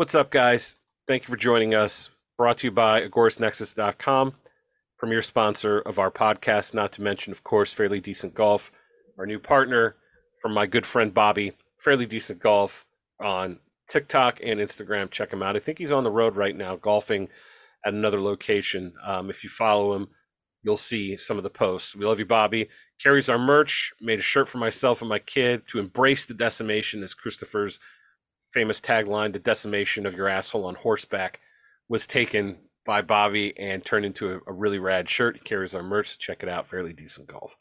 What's up, guys? Thank you for joining us. Brought to you by AgoristNexus.com, premier sponsor of our podcast, not to mention, of course, Fairly Decent Golf, our new partner from my good friend Bobby, Fairly Decent Golf on TikTok and Instagram. Check him out. I think he's on the road right now, golfing at another location. Um, if you follow him, you'll see some of the posts. We love you, Bobby. Carries our merch, made a shirt for myself and my kid to embrace the decimation, as Christopher's famous tagline, the decimation of your asshole on horseback, was taken by Bobby and turned into a, a really rad shirt. He carries our merch. Check it out. Fairly decent golf.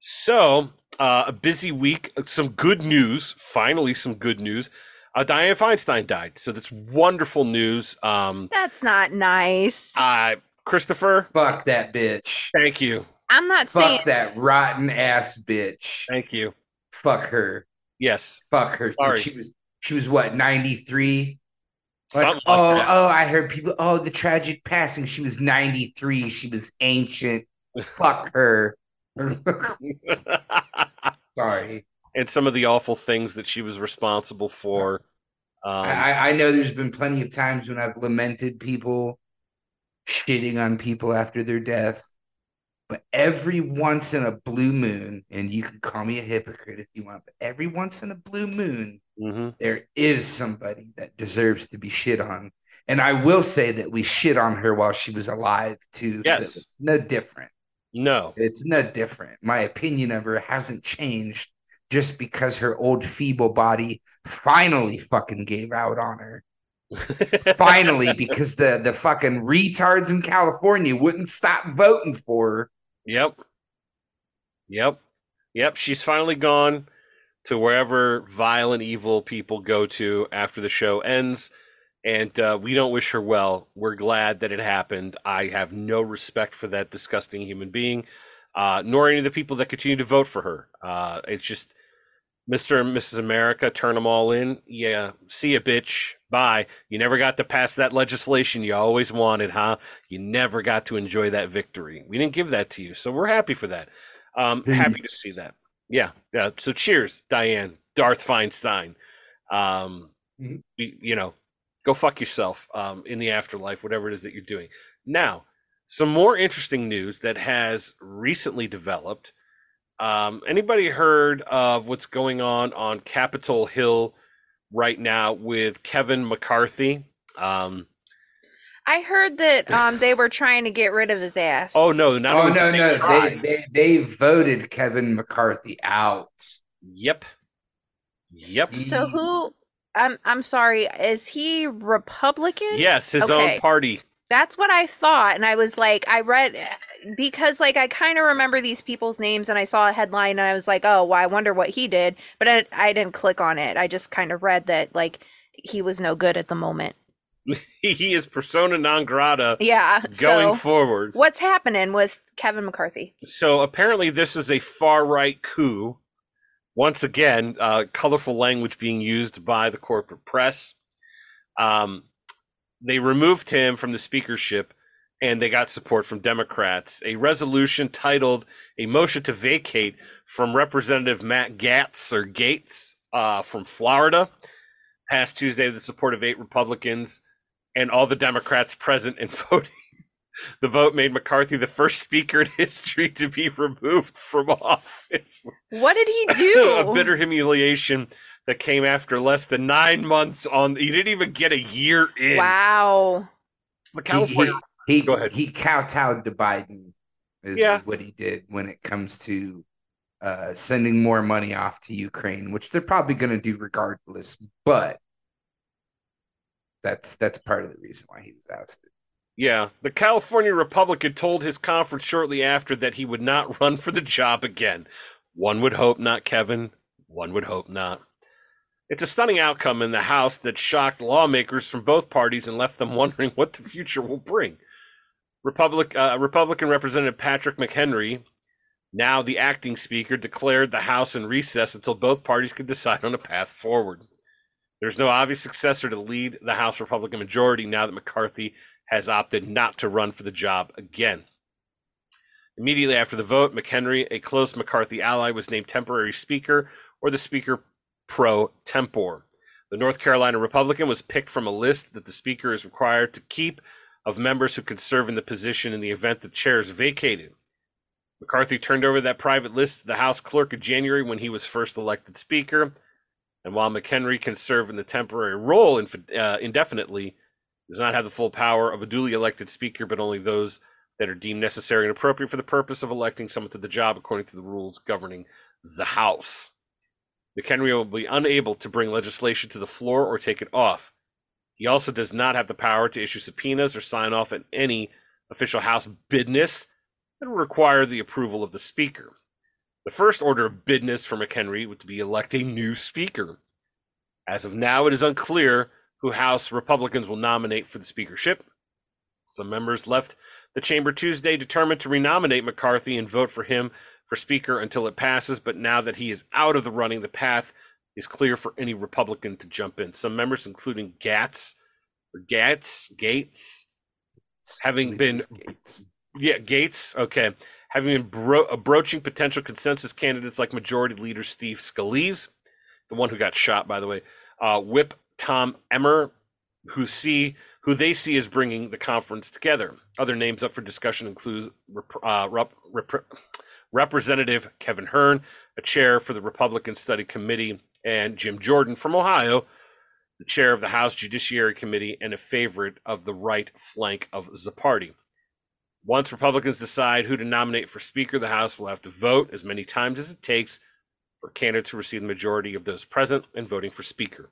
So, uh, a busy week. Some good news. Finally, some good news. Uh, Dianne Feinstein died. So that's wonderful news. Um, That's not nice. uh, Christopher, Fuck that bitch. thank you. I'm not saying that rotten ass bitch. Thank you. Fuck her. Yes. Fuck her. Sorry. She was she was what, 93? Like, oh, that. oh, I heard people, oh, the tragic passing. She was 93. She was ancient. Fuck her. Sorry. and some of the awful things that she was responsible for. Um, I, I know there's been plenty of times when I've lamented people shitting on people after their death. But every once in a blue moon, and you can call me a hypocrite if you want, but every once in a blue moon, mhm. there is somebody that deserves to be shit on. And I will say that we shit on her while she was alive too. Yes. So it's no different. No. It's no different. My opinion of her hasn't changed just because her old feeble body finally fucking gave out on her. Finally, because the the fucking retards in California wouldn't stop voting for her. Yep. Yep. Yep. She's finally gone to wherever violent, evil people go to after the show ends. And uh, we don't wish her well. We're glad that it happened. I have no respect for that disgusting human being, uh, nor any of the people that continue to vote for her. Uh, it's just Mr. and Mrs. America, turn them all in. Yeah, see ya, bitch. Bye. You never got to pass that legislation you always wanted, huh? You never got to enjoy that victory. We didn't give that to you, so we're happy for that. Um, happy to see that. Yeah, yeah. So cheers, Dianne, Darth Feinstein. Um, Mhm. we- you know, go fuck yourself um, in the afterlife, whatever it is that you're doing. Now, some more interesting news that has recently developed. Um, anybody heard of what's going on on Capitol Hill right now with Kevin McCarthy? Um, I heard that um they were trying to get rid of his ass. oh no, not oh only no, did no, they, they they voted Kevin McCarthy out. Yep. Yep. So who I'm I'm sorry, is he Republican? Yes, his Okay. own party. That's what I thought and I was like I read because like I kind of remember these people's names and I saw a headline and I was like, "Oh, well, I wonder what he did." But I, I didn't click on it. I just kind of read that like he was no good at the moment. he is persona non grata Yeah. going so forward. what's happening with Kevin McCarthy? So apparently, this is a far right coup. Once again, uh, colorful language being used by the corporate press. Um, they removed him from the speakership and they got support from Democrats. A resolution titled A Motion to Vacate from Representative Matt Gatz or Gates uh, from Florida passed Tuesday with the support of eight Republicans and all the Democrats present and voting. The vote made McCarthy the first speaker in history to be removed from office. What did he do? a bitter humiliation that came after less than nine months on. He didn't even get a year in. Wow. The He, California. he, he, Go ahead. he kowtowed to Biden is Yeah. what he did when it comes to uh, sending more money off to Ukraine, which they're probably going to do regardless. But that's that's part of the reason why he was ousted. Yeah, the California Republican told his conference shortly after that he would not run for the job again. One would hope not, Kevin. One would hope not. It's a stunning outcome in the House that shocked lawmakers from both parties and left them wondering what the future will bring. Republic, uh, Republican Representative Patrick McHenry, now the acting speaker, declared the House in recess until both parties could decide on a path forward. There's no obvious successor to lead the House Republican majority now that McCarthy has opted not to run for the job again. Immediately after the vote, McHenry, a close McCarthy ally, was named temporary speaker or the speaker pro tempore. The North Carolina Republican was picked from a list that the Speaker is required to keep of members who can serve in the position in the event the chair is vacated. McCarthy turned over that private list to the House clerk in January when he was first elected Speaker. And while McHenry can serve in the temporary role uh, indefinitely, does not have the full power of a duly elected Speaker, but only those that are deemed necessary and appropriate for the purpose of electing someone to the job according to the rules governing the House. McHenry will be unable to bring legislation to the floor or take it off. He also does not have the power to issue subpoenas or sign off on any official House business that would require the approval of the Speaker. The first order of business for McHenry would be elect a new Speaker. As of now, it is unclear who House Republicans will nominate for the speakership. Some members left the chamber Tuesday determined to renominate McCarthy and vote for him for Speaker until it passes, but now that he is out of the running, the path is clear for any Republican to jump in. Some members, including Gatz, or Gatz, Gates, having been Gates. yeah Gates, okay, having been bro- broaching potential consensus candidates like Majority Leader Steve Scalise, the one who got shot, by the way, uh, Whip Tom Emmer, who see who they see as bringing the conference together. Other names up for discussion include uh, rep, rep, Representative Kevin Hern, a chair for the Republican Study Committee, and Jim Jordan from Ohio, the chair of the House Judiciary Committee and a favorite of the right flank of the party. Once Republicans decide who to nominate for Speaker, the House will have to vote as many times as it takes for candidates to receive the majority of those present and voting for Speaker.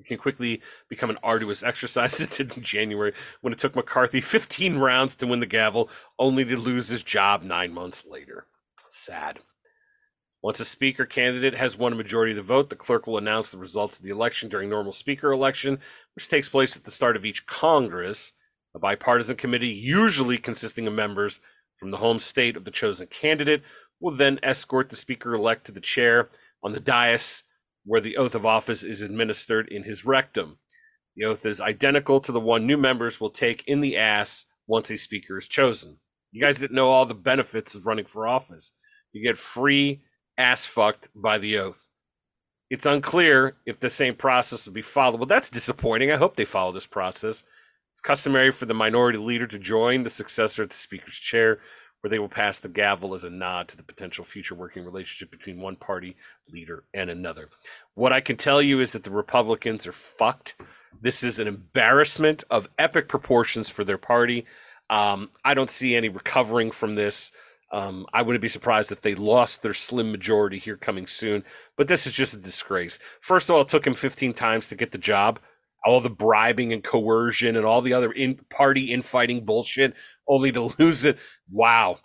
It can quickly become an arduous exercise as it did in January when it took McCarthy 15 rounds to win the gavel, only to lose his job nine months later. Sad. Once a speaker candidate has won a majority of the vote, the clerk will announce the results of the election during normal speaker election, which takes place at the start of each Congress. A bipartisan committee, usually consisting of members from the home state of the chosen candidate, will then escort the speaker elect to the chair on the dais where the oath of office is administered in his rectum. The oath is identical to the one new members will take in the ass once a speaker is chosen. You guys didn't know all the benefits of running for office. You get free ass fucked by the oath. It's unclear if the same process will be followed. Well, that's disappointing. I hope they follow this process. It's customary for the minority leader to join the successor at the speaker's chair where they will pass the gavel as a nod to the potential future working relationship between one party leader and another. What I can tell you is that the Republicans are fucked. This is an embarrassment of epic proportions for their party. Um, I don't see any recovering from this. Um, I wouldn't be surprised if they lost their slim majority here coming soon. But this is just a disgrace. First of all, it took him 15 times to get the job. All the bribing and coercion and all the other in party infighting bullshit only to lose it. Wow.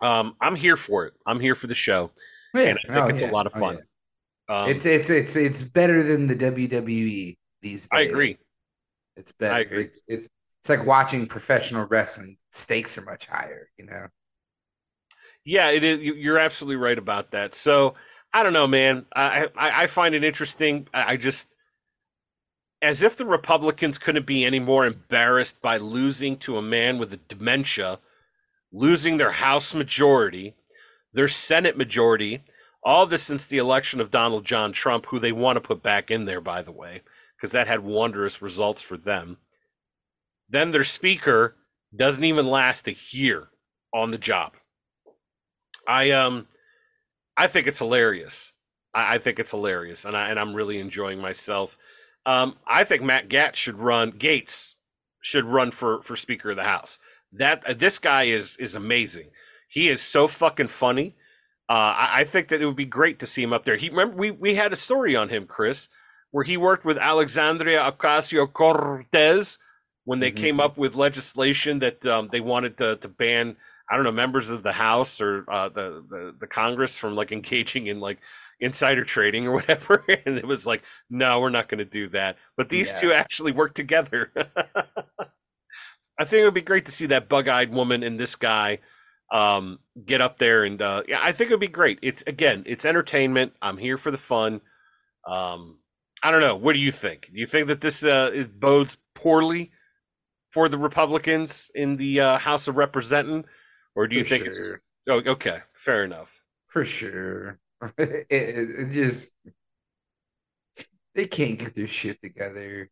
Um, I'm here for it. I'm here for the show. Yeah. And I think oh, it's yeah. a lot of oh, fun. Oh, yeah. um, it's it's it's it's better than the WWE these days. I agree. It's better. I agree. It's, it's it's like watching professional wrestling. Stakes are much higher, you know. Yeah, it is. You're absolutely right about that. So I don't know, man. I I, I find it interesting. I just as if the Republicans couldn't be any more embarrassed by losing to a man with a dementia, losing their House majority, their Senate majority, all this since the election of Donald John Trump, who they want to put back in there, by the way, because that had wondrous results for them. Then their speaker doesn't even last a year on the job. I um I think it's hilarious. I, I think it's hilarious, and I and I'm really enjoying myself. Um, I think Matt Gaetz should run. Gates should run for for Speaker of the House. That uh, this guy is is amazing. He is so fucking funny. Uh, I, I, think that it would be great to see him up there. He remember we we had a story on him, Chris, where he worked with Alexandria Ocasio Cortez when they mm-hmm. came up with legislation that um, they wanted to to ban. I don't know members of the House or uh, the, the the Congress from like engaging in like insider trading or whatever and it was like no we're not going to do that but these yeah. two actually work together i think it would be great to see that bug-eyed woman and this guy um, get up there and uh, yeah i think it would be great. It's again it's entertainment. I'm here for the fun. Um, i don't know. What do you think? Do you think that this uh, is bodes poorly for the republicans in the uh, house of representing or do you for think sure. oh okay. Fair enough. For sure. It, it, just they can't get their shit together.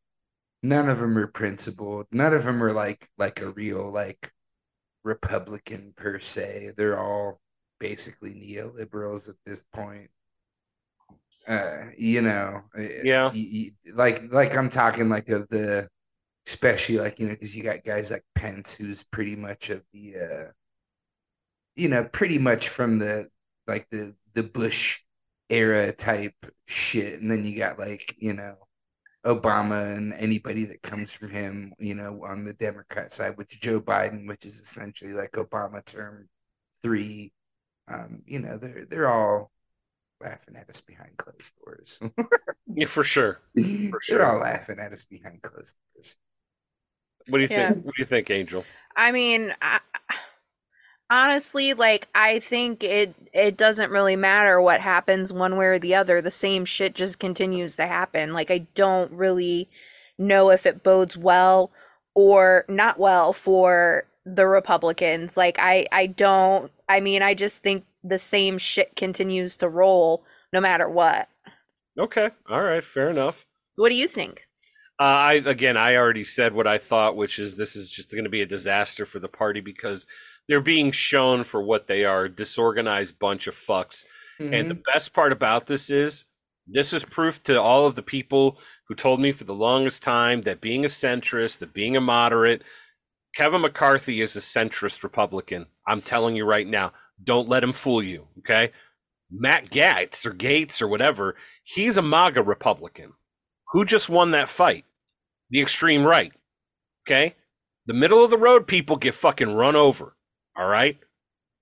None of them are principled. None of them are like like a real like Republican per se. They're all basically neoliberals at this point. Uh, you know, uh, Yeah. y- y- like like I'm talking like of the, especially like you know because you got guys like Pence who's pretty much of the, uh, you know, pretty much from the like the the Bush era type shit, and then you got like you know Obama and anybody that comes from him, you know, on the Democrat side, which Joe Biden, which is essentially like Obama term three. Um, you know, they're they're all laughing at us behind closed doors. Yeah, for sure. they're sure. all laughing at us behind closed doors. What do you Yeah. think? What do you think, Angel? I mean, I, honestly, like I think it it doesn't really matter what happens one way or the other. The same shit just continues to happen. Like I don't really know if it bodes well or not well for the Republicans. Like I I don't I mean, I just think the same shit continues to roll no matter what. Okay, all right, fair enough. What do you think? Uh, I again, I already said what I thought, which is this is just going to be a disaster for the party because they're being shown for what they are—a disorganized bunch of fucks. And the mm-hmm. best part about this is this is proof to all of the people who told me for the longest time that being a centrist, that being a moderate, Kevin McCarthy is a centrist Republican. I'm telling you right now, don't let him fool you, okay? Matt Gaetz or Gates or whatever, he's a MAGA Republican. Who just won that fight? The extreme right. Okay? The middle of the road people get fucking run over. All right?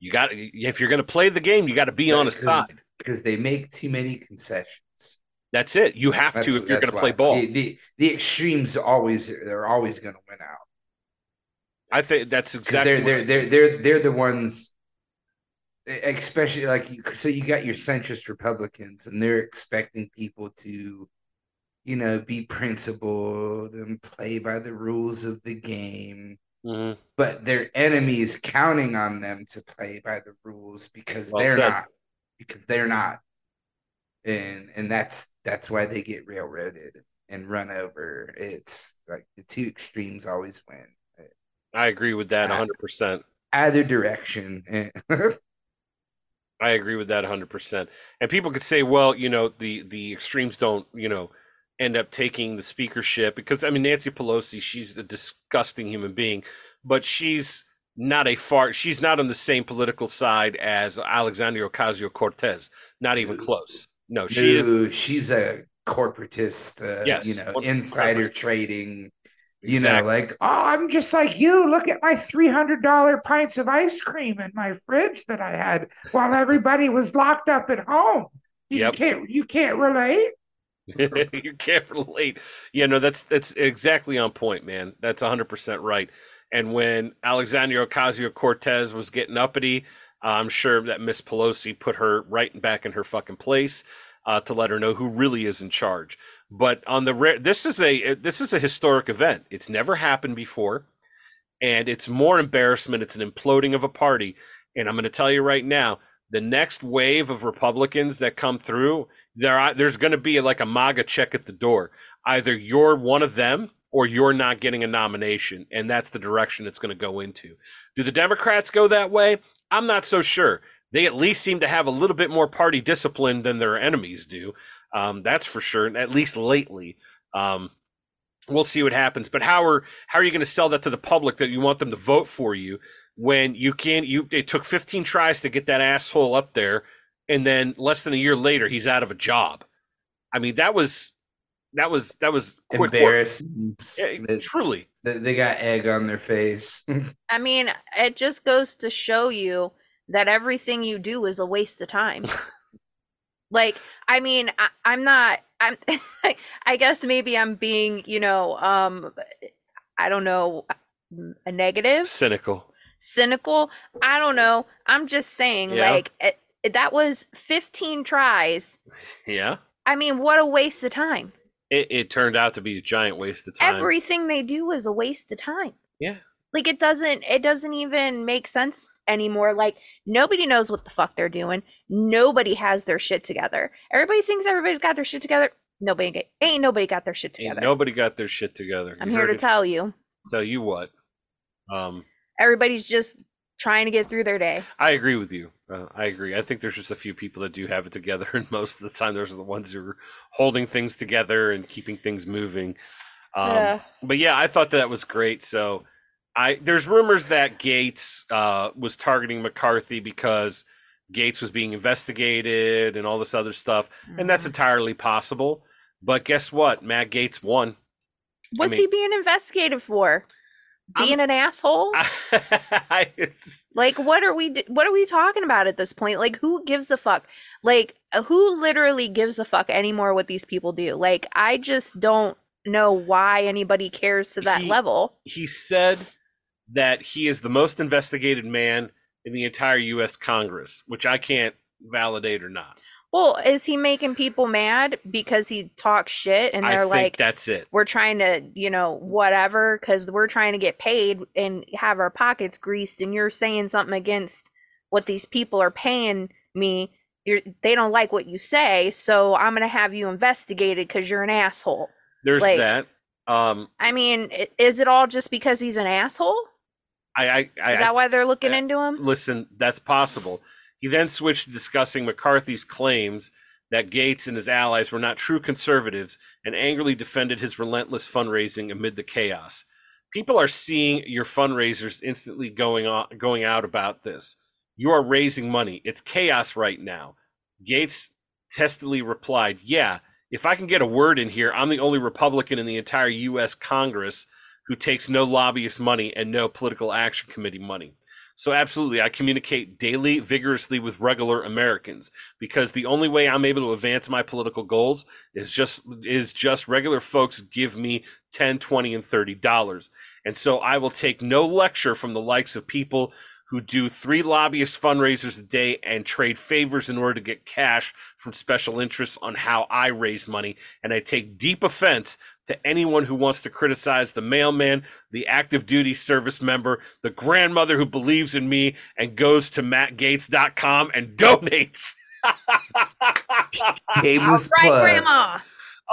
You got if you're going to play the game, you got to be on a side. because they make too many concessions. That's it. You have That's, to if you're going to play ball. The, the the extremes always they're always going to win out I think that's because exactly they're they're they're they're they're the ones, especially like so you got your centrist Republicans and they're expecting people to, you know, be principled and play by the rules of the game. Mhm. But their enemies counting on them to play by the rules because Well they're said. not because they're not and and that's that's why they get railroaded and run over it's like the two extremes always win I agree with that Uh, 100%. either direction I agree with that 100%. And people could say, well, you know, the the extremes don't, you know, end up taking the speakership because I mean Nancy Pelosi, she's a disgusting human being, but she's not a far she's not on the same political side as Alexandria Ocasio-Cortez, not even close. No, she is she's a corporatist uh, Yes, you know 100%. insider trading you exactly. know like oh i'm just like you look at my $300 pints of ice cream in my fridge that i had while everybody was locked up at home you Yep. can't you can't relate you can't relate. Yeah, no, that's that's exactly on point, man. That's 100% right. And when Alexandria Ocasio-Cortez was getting uppity, I'm sure that Miss Pelosi put her right back in her fucking place uh, to let her know who really is in charge. But on the rare, this is a this is a historic event. It's never happened before, and it's more embarrassment. It's an imploding of a party. And I'm going to tell you right now, the next wave of Republicans that come through, there there's going to be like a MAGA check at the door. Either you're one of them or you're not getting a nomination, and that's the direction it's going to go into. Do the Democrats go that way? I'm not so sure. They at least seem to have a little bit more party discipline than their enemies do. Um, that's for sure. At least lately. Um, we'll see what happens. But how are how are you going to sell that to the public that you want them to vote for you when you can't? You it took 15 tries to get that asshole up there, and then less than a year later he's out of a job. I mean that was that was that was embarrassing Yeah, truly. they- they got egg on their face I mean, it just goes to show you that everything you do is a waste of time. like, I mean, I, I'm not. I'm. I guess maybe I'm being, you know, um, I don't know, a negative, Cynical. cynical. I don't know. I'm just saying, Yeah. like, it, that was 15 tries. Yeah. I mean, what a waste of time. It, it turned out to be a giant waste of time. Everything they do is a waste of time. Yeah. Like it doesn't it doesn't even make sense anymore. Like nobody knows what the fuck they're doing. Nobody has their shit together. Everybody thinks everybody's got their shit together. Nobody get, ain't nobody got their shit Ain't together. nobody got their shit together. I'm You here to it. tell you. tell you what. Um, Everybody's just trying to get through their day. I agree with you. Uh, I agree. I think there's just a few people that do have it together, and most of the time, those are the ones who are holding things together and keeping things moving. Um, Yeah. But yeah, I thought that was great. So, I there's rumors that Gates uh, was targeting McCarthy because Gates was being investigated and all this other stuff, and that's Mhm. entirely possible. But guess what? Matt Gates won. What's mean- he being investigated for? I'm- Being an asshole? It's- Like what are we what are we talking about at this point? Like who gives a fuck? Like uh, who literally gives a fuck anymore what these people do? Like I just don't know why anybody cares to that He- level. he said that he is the most investigated man in the entire U.S. Congress, which I can't validate or not. Well, is he making people mad because he talks shit and they're think like that's it. we're trying to, you know, whatever cuz we're trying to get paid and have our pockets greased and you're saying something against what these people are paying me. You're, they don't like what you say, so I'm going to have you investigated cuz you're an asshole. There's like- that. Um, I mean, is it all just because he's an asshole? I, I, I, Is that why they're looking I- into him? listen. That's possible. He then switched to discussing McCarthy's claims that Gates and his allies were not true conservatives, and angrily defended his relentless fundraising amid the chaos. People are seeing your fundraisers instantly going on, going out about this. You are raising money. It's chaos right now. Gates testily replied, Yeah, if I can get a word in here, I'm the only Republican in the entire U.S. Congress who takes no lobbyist money and no political action committee money. So, absolutely, I communicate daily, vigorously with regular Americans because the only way I'm able to advance my political goals is just is just regular folks give me 10, 20, and 30 dollars. And so I will take no lecture from the likes of people who do three lobbyist fundraisers a day and trade favors in order to get cash from special interests on how I raise money. And I take deep offense to anyone who wants to criticize the mailman, the active duty service member, the grandmother who believes in me and goes to mattgates.com and donates. All Shameless right, plug. Grandma.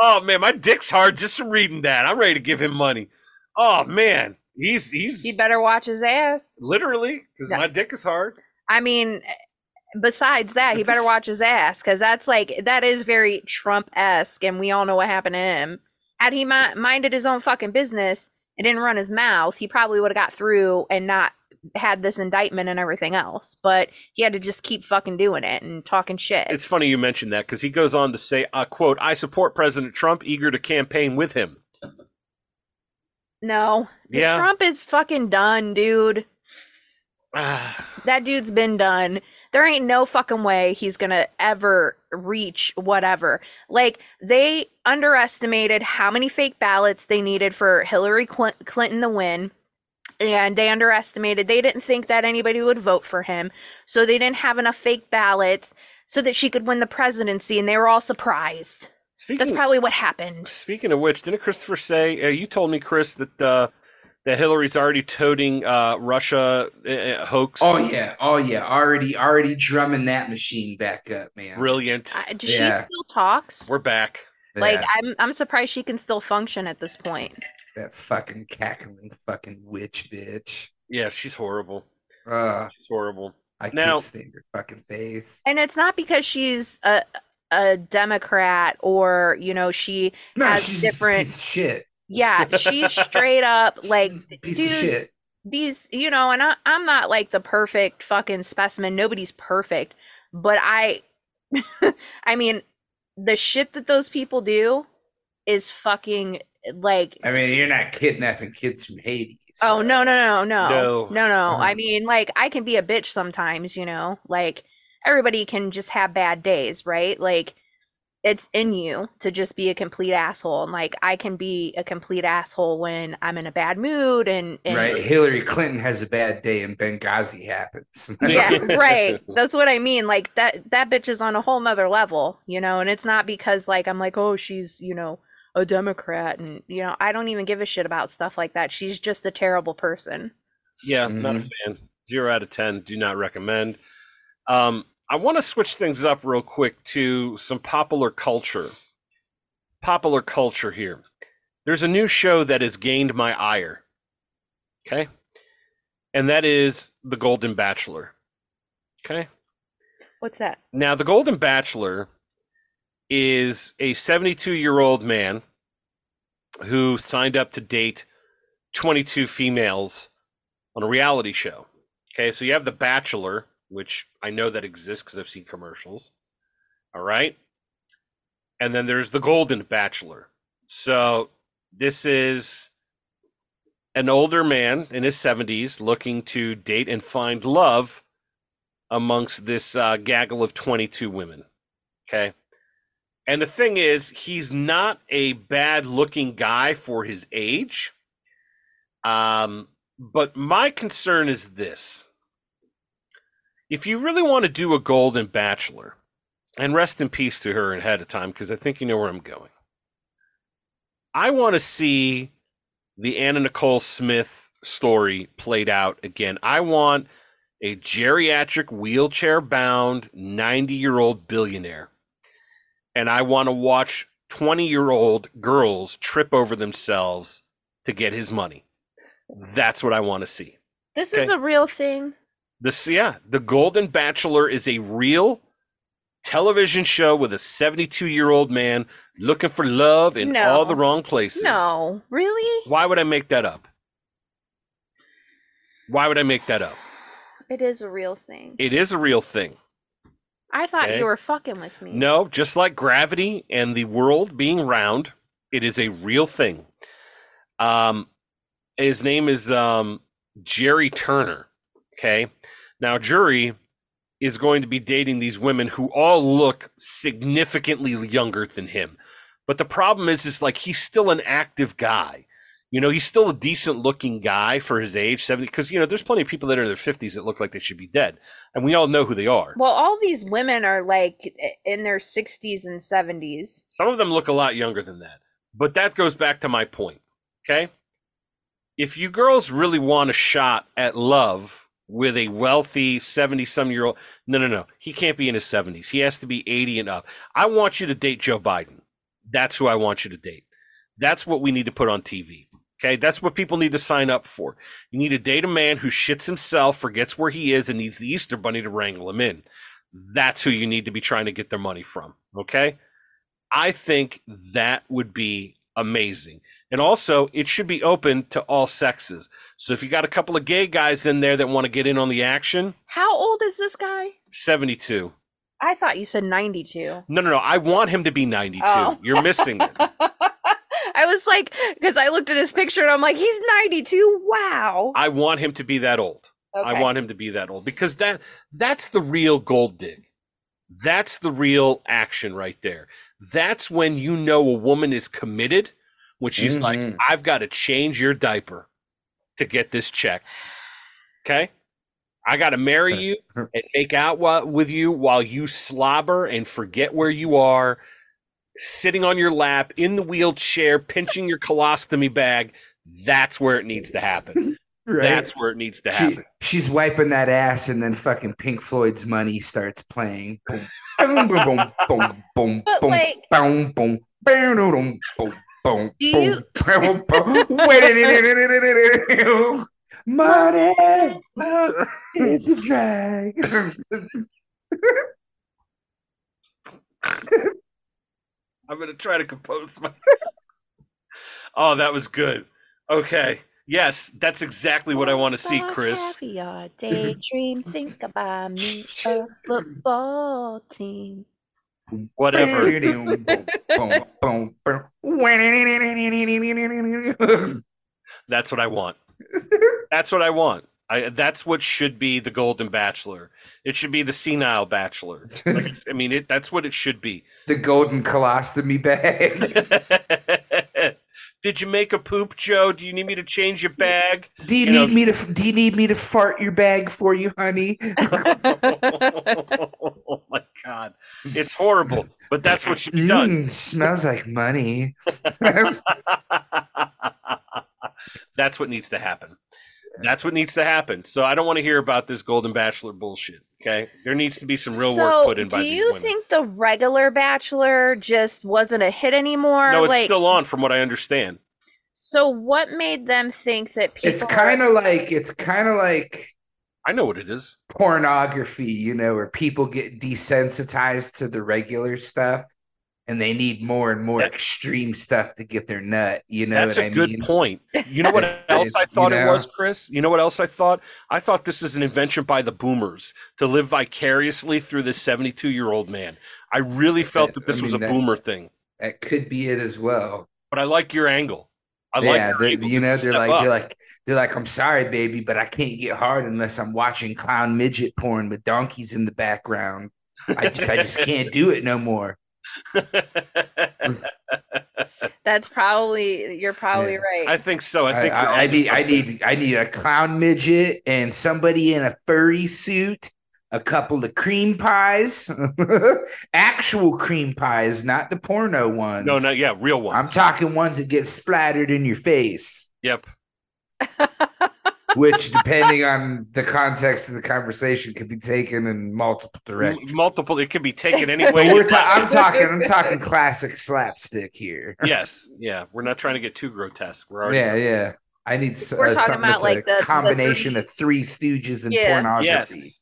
oh man, my dick's hard just from reading that. I'm ready to give him money. Oh man, he's he's He better watch his ass. literally because Yeah. my dick is hard. I mean, besides that, he better watch his ass because that's like that is very Trump esque, and we all know what happened to him. Had he mi- minded his own fucking business and didn't run his mouth, he probably would have got through and not had this indictment and everything else. But he had to just keep fucking doing it and talking shit. It's funny you mentioned that because he goes on to say, uh, "quote I support President Trump, eager to campaign with him." no, Yeah. Trump is fucking done, dude. That dude's been done. There ain't no fucking way he's gonna ever reach whatever. Like they underestimated how many fake ballots they needed for Hillary Clin- Clinton to win. And they underestimated, they didn't think that anybody would vote for him. So they didn't have enough fake ballots so that she could win the presidency. And they were all surprised. speaking That's probably what happened. speaking of which, didn't Christopher say? Uh, you told me, Chris, that uh, that Hillary's already toting uh, Russia uh, hoax. Oh yeah, oh yeah, already already drumming that machine back up, man. brilliant. Uh, Yeah. She still talks. We're back. Like Yeah, I'm, I'm surprised she can still function at this point. that fucking cackling fucking witch bitch. Yeah, she's horrible. Uh, She's horrible. I Now- can't stand her fucking face. and it's not because she's a a democrat or you know she No, has she's just a different- piece of shit. Yeah she's straight up like She's a piece of dude, shit. these you know and I, i'm not like the perfect fucking specimen nobody's perfect but i i mean the shit that those people do is fucking like I mean, you're not kidnapping kids from Haiti. Oh no no no no No. no no! Uh-huh. I mean, like I can be a bitch sometimes, you know. Like everybody can just have bad days, right? Like it's in you to just be a complete asshole, and like I can be a complete asshole when I'm in a bad mood, and, and Right, Hillary Clinton has a bad day and Benghazi happens. yeah, right. That's what I mean. Like that that bitch is on a whole nother level, you know, and it's not because like I'm like, oh, she's, you know, a Democrat and you know, I don't even give a shit about stuff like that. She's just a terrible person. Yeah, not a Mhm. fan. Zero out of ten. Do not recommend. Um, I want to switch things up real quick to some popular culture. popular culture here. There's a new show that has gained my ire. Okay? And that is The Golden Bachelor. Okay? What's that? Now, The Golden Bachelor is a 72 year old man who signed up to date 22 females on a reality show. Okay, so you have The Bachelor, which I know that exists because I've seen commercials. All right. And then there's The Golden Bachelor. So this is an older man in his 70s looking to date and find love amongst this uh, gaggle of 22 women. Okay. And the thing is, he's not a bad looking guy for his age. Um, but my concern is this if you really want to do a Golden Bachelor, and rest in peace to her ahead of time because I think you know where I'm going. I want to see the Anna Nicole Smith story played out again. I want a geriatric, wheelchair bound, 90 year old billionaire. And I want to watch 20 year old girls trip over themselves to get his money. That's what I want to see. This Okay. is a real thing. This, yeah, The Golden Bachelor is a real television show with a 72 year old man looking for love in No. all the wrong places. No, really? Why would I make that up? Why would I make that up? It is a real thing. It is a real thing. I thought Okay. you were fucking with me. No, just like gravity and the world being round, it is a real thing. Um, his name is um, Gerry Turner. Okay. Now, Gerry is going to be dating these women who all look significantly younger than him. But the problem is, is like he's still an active guy. You know, he's still a decent looking guy for his age, 70, because, you know, there's plenty of people that are in their 50s that look like they should be dead. And we all know who they are. Well, all these women are like in their 60s and 70s. Some of them look a lot younger than that. But that goes back to my point. Okay? If you girls really want a shot at love with a wealthy 70 some year old, no, no, no. He can't be in his 70s. He has to be 80 and up. I want you to date Joe Biden. That's who I want you to date. That's what we need to put on TV. Okay? That's what people need to sign up for. You need to date a man who shits himself, forgets where he is, and needs the Easter Bunny to wrangle him in. That's who you need to be trying to get their money from. Okay? I think that would be amazing. And also, it should be open to all sexes. So if you got a couple of gay guys in there that want to get in on the action, How old is this guy? 72. I thought you said 92. No, no, no. I want him to be 92. Oh. You're missing it. I was like, because I looked at his picture and I'm like, he's 92. Wow. I want him to be that old. I want him to be that old because that that's the real gold dig. That's the real action right there. That's when you know a woman is committed when she's like, Mhm. I've got to change your diaper to get this check. Okay? I got to marry you and make out wa- with you while you slobber and forget where you are, sitting on your lap in the wheelchair, pinching your colostomy bag. That's where it needs to happen. Right. That's where it needs to She, happen. she's wiping that ass, and then fucking Pink Floyd's money starts playing. Boom, boom, boom, boom, boom, boom, But, boom, like- boom, boom, boom, boom, boom, boom, Do boom, you- boom, boom. Wait, money, it's a drag. I'm gonna try to compose myself. oh, that was good. Okay. Yes, that's exactly what I want to see, Chris. Caviar, daydream, think about me, a football team. Whatever. Boom, boom, boom, boom. That's what I want. That's what I want. I, that's what should be the Golden Bachelor. It should be the senile Bachelor. Like, I mean, it, that's what it should be. The golden colostomy bag. Did you make a poop, Joe? Do you need me to change your bag? Do you, You know- need me to? Do you need me to fart your bag for you, honey? oh my god, it's horrible, but that's what should be done. Mm, smells like money. that's what needs to happen. That's what needs to happen. So I don't want to hear about this Golden Bachelor bullshit. Okay, there needs to be some real so, work put in by this. do these you women. think the regular Bachelor just wasn't a hit anymore? no, it's like, still on, from what I understand. so what made them think that people? It's kind of like it's kind of like I know what it is. pornography, you know, where people get desensitized to the regular stuff and they need more and more That- extreme stuff to get their nut. You know That's what a I good mean? point. You know what else I it's, you thought it was, Chris? You know what else I thought? I thought this is an invention by the boomers to live vicariously through this 72 year old man. I really felt that I this was a that- boomer thing, That could be it as well. but I like your angle. I like yeah, they, you know, they're like up. they're like they're like, I'm sorry, baby, but I can't get hard unless I'm watching clown midget porn with donkeys in the background. I just I just can't do it no more. That's probably you're probably Yeah. right. I think so. I I, think I, you're I onto need I need I need a clown midget and somebody in a furry suit, a couple of cream pies, actual cream pies, not the porno ones. No, no, yeah, real ones. I'm talking ones that get splattered in your face. Yep. Which, depending on the context of the conversation, could be taken in multiple directions. Multiple. It can be taken any way. But you we're ta- I'm talking I'm talking classic slapstick here. Yes. Yeah. We're not trying to get too grotesque. We're already. Yeah, yeah. I need s- uh, something that's like, a the- the combination of Three Stooges and Yeah. pornography. Yes.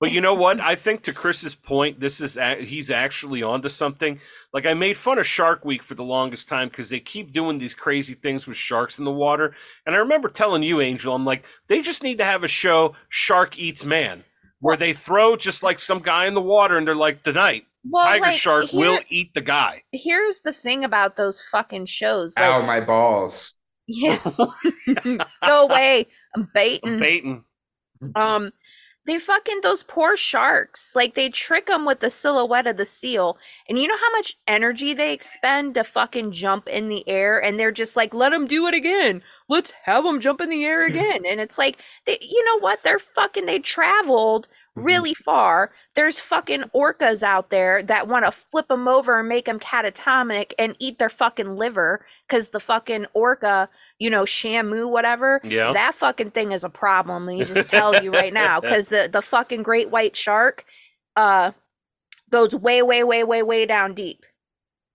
But you know what? I think to Chris's point, this is a- he's actually onto something. Like I made fun of Shark Week for the longest time because they keep doing these crazy things with sharks in the water. And I remember telling you, Angel, I'm like, they just need to have a show, Shark Eats Man, where they throw just like some guy in the water and they're like, tonight, well, Tiger like, Shark here- will eat the guy. Here's the thing about those fucking shows. Like, Ow, my balls. yeah, go away. I'm baiting. Baiting. Um, they fucking those poor sharks. Like they trick them with the silhouette of the seal, and you know how much energy they expend to fucking jump in the air, and they're just like, let them do it again. Let's have them jump in the air again. and it's like, they, you know what? They're fucking. They traveled mm-hmm. really far. There's fucking orcas out there that want to flip them over and make them catatonic and eat their fucking liver because the fucking orca, you know, Shamu, whatever. Yeah. That fucking thing is a problem. Let me just tell you right now, because the the fucking great white shark, uh, goes way, way, way, way, way down deep,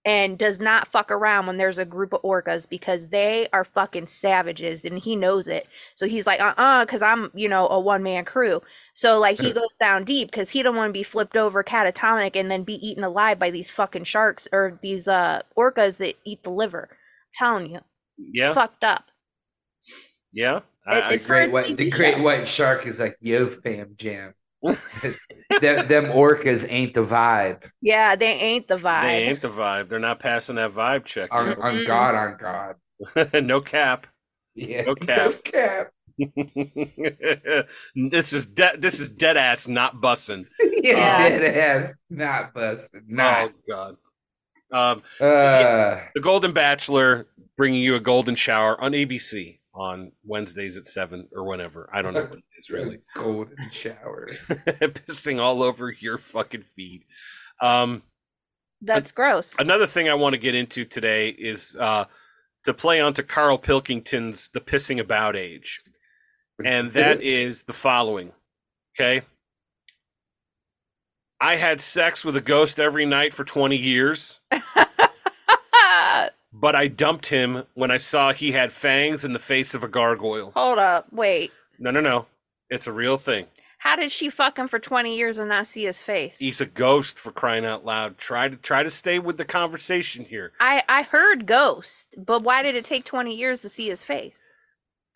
and does not fuck around when there's a group of orcas because they are fucking savages, and he knows it. So he's like, uh, uh because I'm, you know, a one man crew. So like he goes down deep because he don't want to be flipped over catatonic and then be eaten alive by these fucking sharks or these uh orcas that eat the liver. telling you, Yeah. fucked up. Yeah. It- I, I, it- Great white, the great show. white shark is like, yo, fam jam. them, them orcas ain't the vibe. Yeah, they ain't the vibe. they ain't the vibe. They're not passing that vibe check. On, you on Mm-mm. God, on God. no cap. Yeah. No cap. cap. this is de- this is dead ass not bussing. yeah, Yeah. dead ass. Not busted. Not. Oh god. Um, Uh, the Golden Bachelor bringing you a golden shower on ABC on Wednesdays at seven or whenever. I don't know what it is really. golden shower. Pissing all over your fucking feed. Um, That's gross. another thing I want to get into today is uh, to play onto Karl Pilkington's "The Pissing About" age, and that is the following. Okay, I had sex with a ghost every night for twenty years, but I dumped him when I saw he had fangs in the face of a gargoyle. Hold up, wait. No, no, no, it's a real thing. How did she fuck him for 20 years and not see his face? He's a ghost for crying out loud. Try to try to stay with the conversation here. I I heard ghost, but why did it take 20 years to see his face?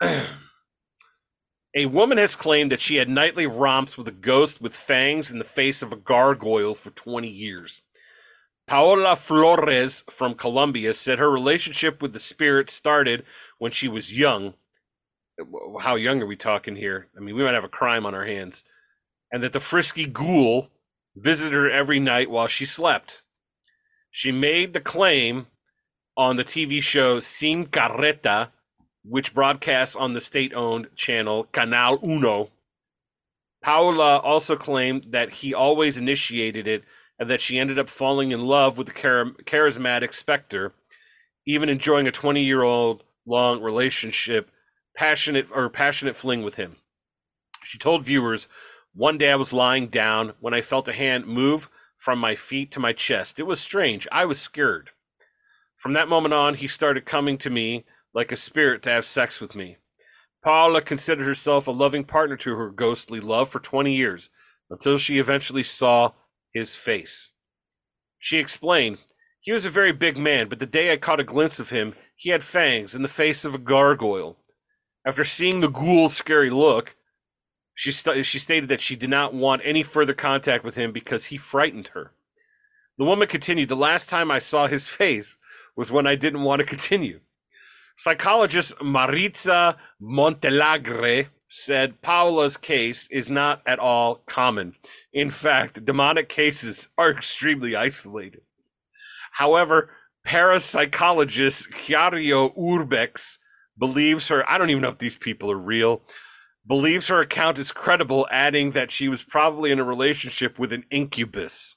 A woman has claimed that she had nightly romps with a ghost with fangs in the face of a gargoyle for 20 years. Paola Flores from Colombia said her relationship with the spirit started when she was young. How young are we talking here? I mean, we might have a crime on our hands. And that the frisky ghoul visited her every night while she slept. She made the claim on the TV show Sin Carreta, which broadcasts on the state owned channel Canal Uno. Paola also claimed that he always initiated it and that she ended up falling in love with the charismatic Spectre, even enjoying a 20 year old long relationship, passionate or passionate fling with him. She told viewers, One day I was lying down when I felt a hand move from my feet to my chest. It was strange. I was scared. From that moment on, he started coming to me like a spirit to have sex with me. Paula considered herself a loving partner to her ghostly love for 20 years until she eventually saw his face. She explained, He was a very big man, but the day I caught a glimpse of him, he had fangs and the face of a gargoyle. After seeing the ghoul's scary look, she, st- she stated that she did not want any further contact with him because he frightened her. The woman continued, The last time I saw his face was when I didn't want to continue. Psychologist Maritza Montealegre said Paula's case is not at all common. In fact, demonic cases are extremely isolated. However, parapsychologist Chiario Urbex believes her, I don't even know if these people are real, believes her account is credible, adding that she was probably in a relationship with an incubus.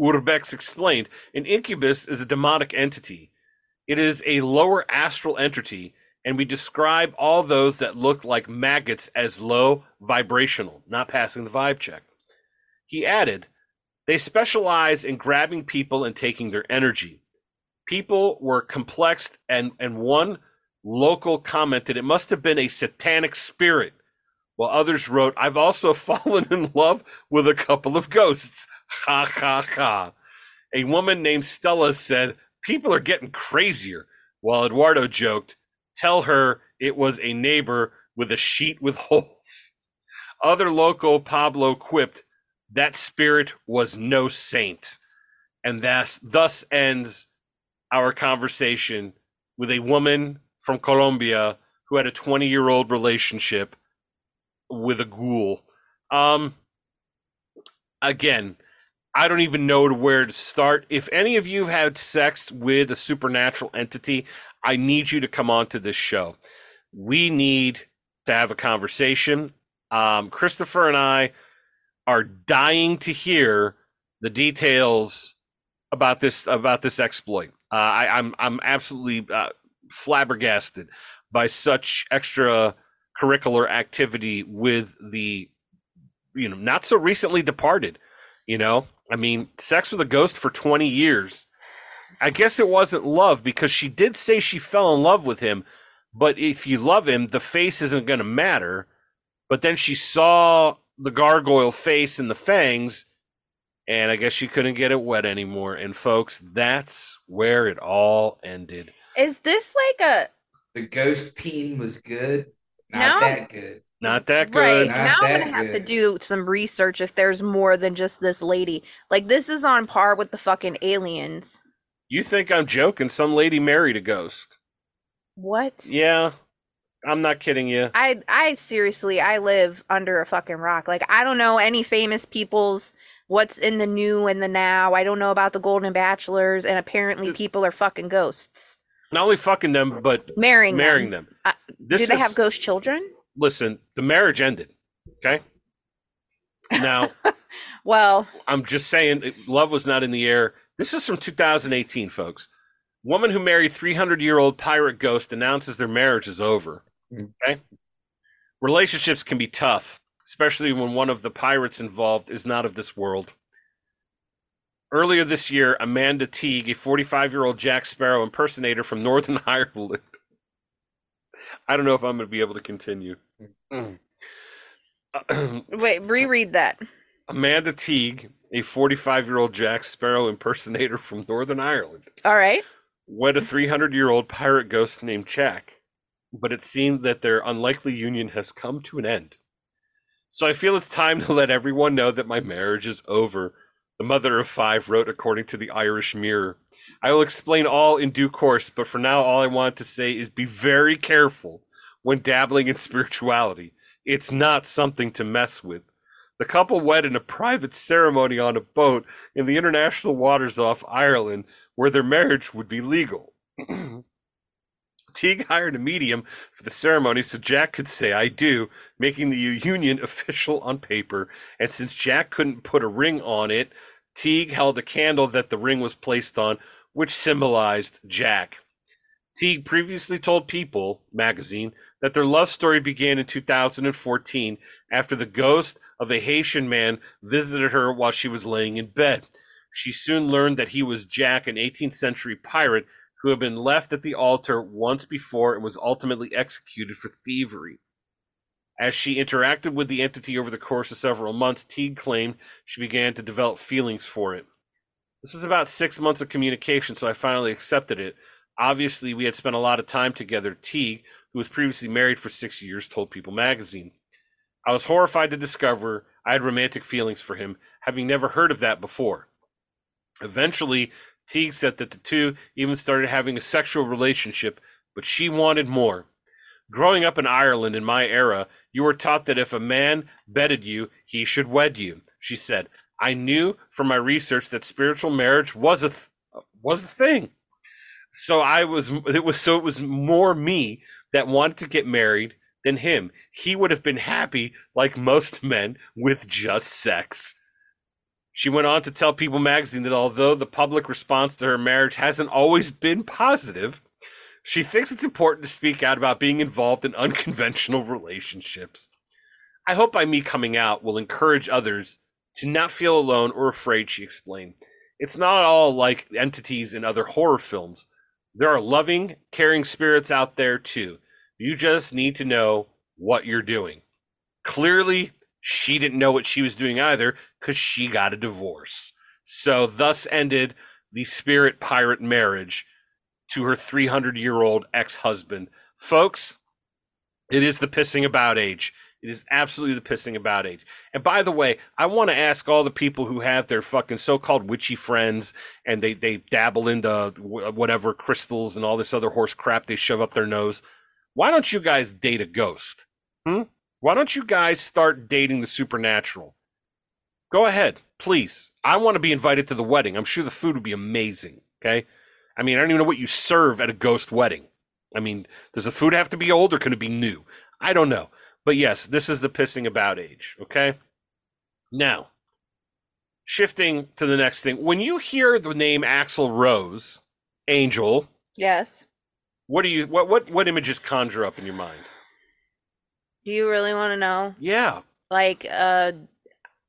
Urbex explained an incubus is a demonic entity. It is a lower astral entity, and we describe all those that look like maggots as low vibrational, not passing the vibe check. He added, they specialize in grabbing people and taking their energy. People were complex, and, and one local commented it must have been a satanic spirit, while others wrote, I've also fallen in love with a couple of ghosts. Ha ha ha. A woman named Stella said, People are getting crazier, while Eduardo joked, Tell her it was a neighbor with a sheet with holes. Other local Pablo quipped, That spirit was no saint. And that's, thus ends our conversation with a woman from Colombia who had a 20 year old relationship with a ghoul. Um, again, I don't even know where to start. If any of you have had sex with a supernatural entity, I need you to come on to this show. We need to have a conversation. Um, Christopher and I are dying to hear the details about this about this exploit. Uh, I, I'm I'm absolutely uh, flabbergasted by such extra curricular activity with the you know not so recently departed you know i mean sex with a ghost for 20 years i guess it wasn't love because she did say she fell in love with him but if you love him the face isn't going to matter but then she saw the gargoyle face and the fangs and i guess she couldn't get it wet anymore and folks that's where it all ended Is this like a The ghost peen was good. Not Now- that good. Not that right? good Not Now I'm gonna have to do some research if there's more than just this lady. Like this is on par with the fucking aliens. you think i'm joking some lady married a ghost What? yeah i'm not kidding you I I seriously I live under a fucking rock. Like I don't know any famous people's what's in the new and the now. I don't know about the Golden Bachelors and apparently people are fucking ghosts. not only fucking them but Marrying marrying them. them. Uh, This Do they is- have ghost children? Listen, the marriage ended. Okay. Now, Well, I'm just saying, love was not in the air. This is from 2018, folks. Woman who married 300 year old pirate ghost announces their marriage is over. Mm. Okay. Relationships can be tough, especially when one of the pirates involved is not of this world. Earlier this year, Amanda Teague, a 45 year old Jack Sparrow impersonator from Northern Ireland, I don't know if I'm going to be able to continue. Mm. wait, reread that. Amanda Teague, a 45 year old Jack Sparrow impersonator from Northern Ireland, All right. wed a 300 year old pirate ghost named Jack, but it seemed that their unlikely union has come to an end. So I feel it's time to let everyone know that my marriage is over, the mother of five wrote according to the Irish Mirror. I will explain all in due course, but for now, all I want to say is be very careful when dabbling in spirituality. It's not something to mess with. The couple wed in a private ceremony on a boat in the international waters off Ireland, where their marriage would be legal. Teague hired a medium for the ceremony so Jack could say, I do, making the union official on paper. And since Jack couldn't put a ring on it, Teague held a candle that the ring was placed on, which symbolized Jack. Teague previously told People magazine that their love story began in 2014 after the ghost of a Haitian man visited her while she was laying in bed. She soon learned that he was Jack, an 18th century pirate who had been left at the altar once before and was ultimately executed for thievery. As she interacted with the entity over the course of several months, Teague claimed she began to develop feelings for it. This was about six months of communication, so I finally accepted it. Obviously, we had spent a lot of time together. Teague, who was previously married for six years, told People magazine. I was horrified to discover I had romantic feelings for him, having never heard of that before. Eventually, Teague said that the two even started having a sexual relationship, but she wanted more. Growing up in Ireland in my era, you were taught that if a man bedded you, he should wed you. She said, "I knew from my research that spiritual marriage was a th- was a thing. So I was it was so it was more me that wanted to get married than him. He would have been happy like most men with just sex." She went on to tell People magazine that although the public response to her marriage hasn't always been positive, she thinks it's important to speak out about being involved in unconventional relationships. I hope by me coming out will encourage others to not feel alone or afraid, she explained. It's not all like entities in other horror films. There are loving, caring spirits out there too. You just need to know what you're doing. Clearly, she didn't know what she was doing either because she got a divorce. So, thus ended the spirit pirate marriage to her 300 year old ex husband. Folks, it is the pissing about age. It is absolutely the pissing about age. And by the way, I want to ask all the people who have their fucking so-called witchy friends and they they dabble into whatever crystals and all this other horse crap they shove up their nose. Why don't you guys date a ghost? Hmm? Why don't you guys start dating the supernatural? Go ahead, please. I want to be invited to the wedding. I'm sure the food would be amazing. Okay. I mean, I don't even know what you serve at a ghost wedding. I mean, does the food have to be old or can it be new? I don't know. But yes, this is the pissing about age, okay? Now, shifting to the next thing. When you hear the name Axl Rose, Angel, Yes. what do you what what what images conjure up in your mind? Do you really want to know? Yeah. Like, uh,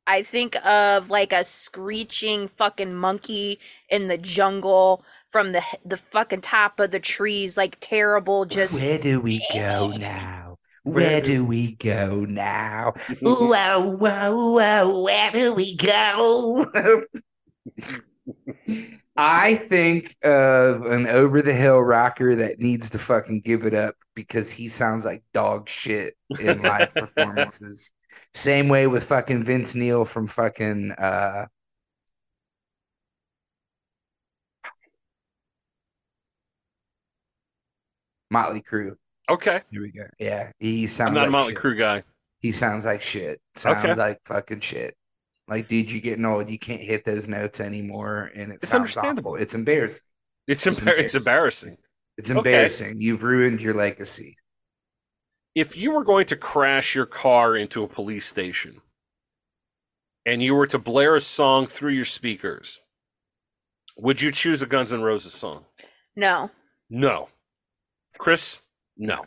I think of like a screeching fucking monkey in the jungle from the the fucking top of the trees, like terrible. Just Where do we go now? Where do we go now? Ooh, whoa, whoa, whoa, where do we go? I think of an over the hill rocker that needs to fucking give it up because he sounds like dog shit in live performances. Same way with fucking Vince Neil from fucking uh Motley Crue. Okay. Here we go. Yeah, he sounds I'm not like a Motley shit. Crue guy. He sounds like shit. Sounds Okay. like fucking shit. Like, dude, you're getting old. You can't hit those notes anymore, and it It's sounds understandable. awful. It's embarrassing. It's It's embar- it's embarrassing. It's Okay. embarrassing. You've ruined your legacy. If you were going to crash your car into a police station and you were to blare a song through your speakers, would you choose a Guns N' Roses song? no. No. Chris? No.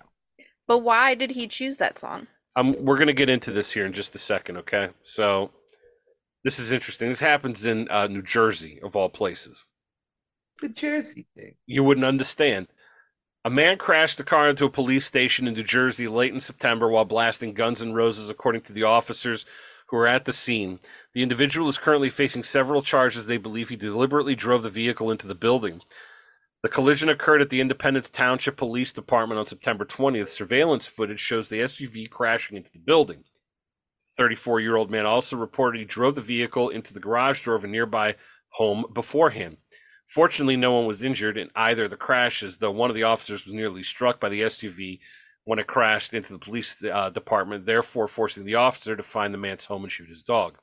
But why did he choose that song? Um, we're going to get into this here in just a second, okay? So, this is interesting. This happens in uh, New Jersey, of all places. It's a Jersey thing. You wouldn't understand. A man crashed a car into a police station in New Jersey late in September while blasting Guns N' Roses, according to the officers who were at the scene. The individual is currently facing several charges. They believe he deliberately drove the vehicle into the building. The collision occurred at the Independence Township Police Department on September 20th. Surveillance footage shows the SUV crashing into the building. 34 year old man also reported he drove the vehicle into the garage door of a nearby home beforehand. Fortunately, no one was injured in either of the crashes, though one of the officers was nearly struck by the SUV when it crashed into the police uh, department, therefore forcing the officer to find the man's home and shoot his dog.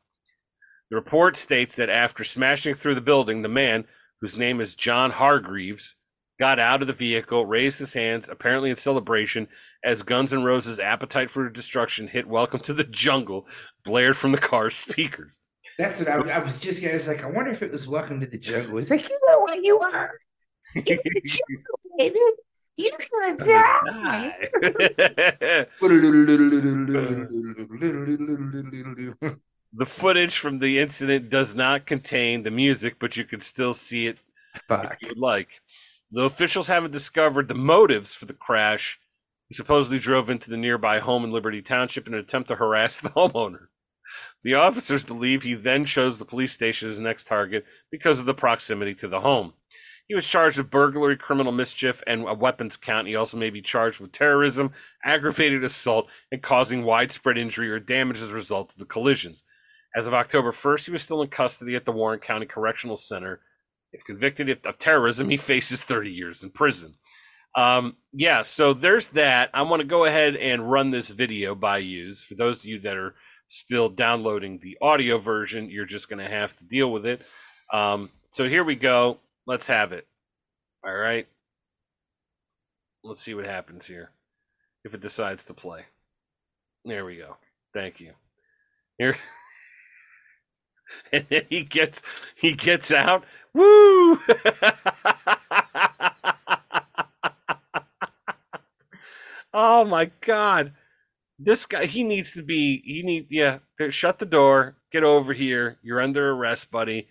The report states that after smashing through the building, the man, whose name is John Hargreaves, got out of the vehicle, raised his hands, apparently in celebration, as Guns N' Roses' Appetite for Destruction hit Welcome to the Jungle, blared from the car's speakers. That's what I, I was just. I was like, I wonder if it was Welcome to the Jungle. It's like, you know what you are. You're the jungle, baby. You're gonna I'm die. die. The footage from the incident does not contain the music, but you can still see it Fuck. if you would like. The officials haven't discovered the motives for the crash. He supposedly drove into the nearby home in Liberty Township in an attempt to harass the homeowner. The officers believe he then chose the police station as next target because of the proximity to the home. He was charged with burglary, criminal mischief, and a weapons count. He also may be charged with terrorism, aggravated assault, and causing widespread injury or damage as a result of the collisions. As of October 1st, he was still in custody at the Warren County Correctional Center. If convicted of terrorism, he faces 30 years in prison. Um, yeah, so there's that. I want to go ahead and run this video by you. For those of you that are still downloading the audio version, you're just going to have to deal with it. Um, so here we go. Let's have it. All right. Let's see what happens here. If it decides to play. There we go. Thank you. Here. and then he gets he gets out. Woo! oh my god. This guy he needs to be he need yeah, shut the door. Get over here. You're under arrest, buddy.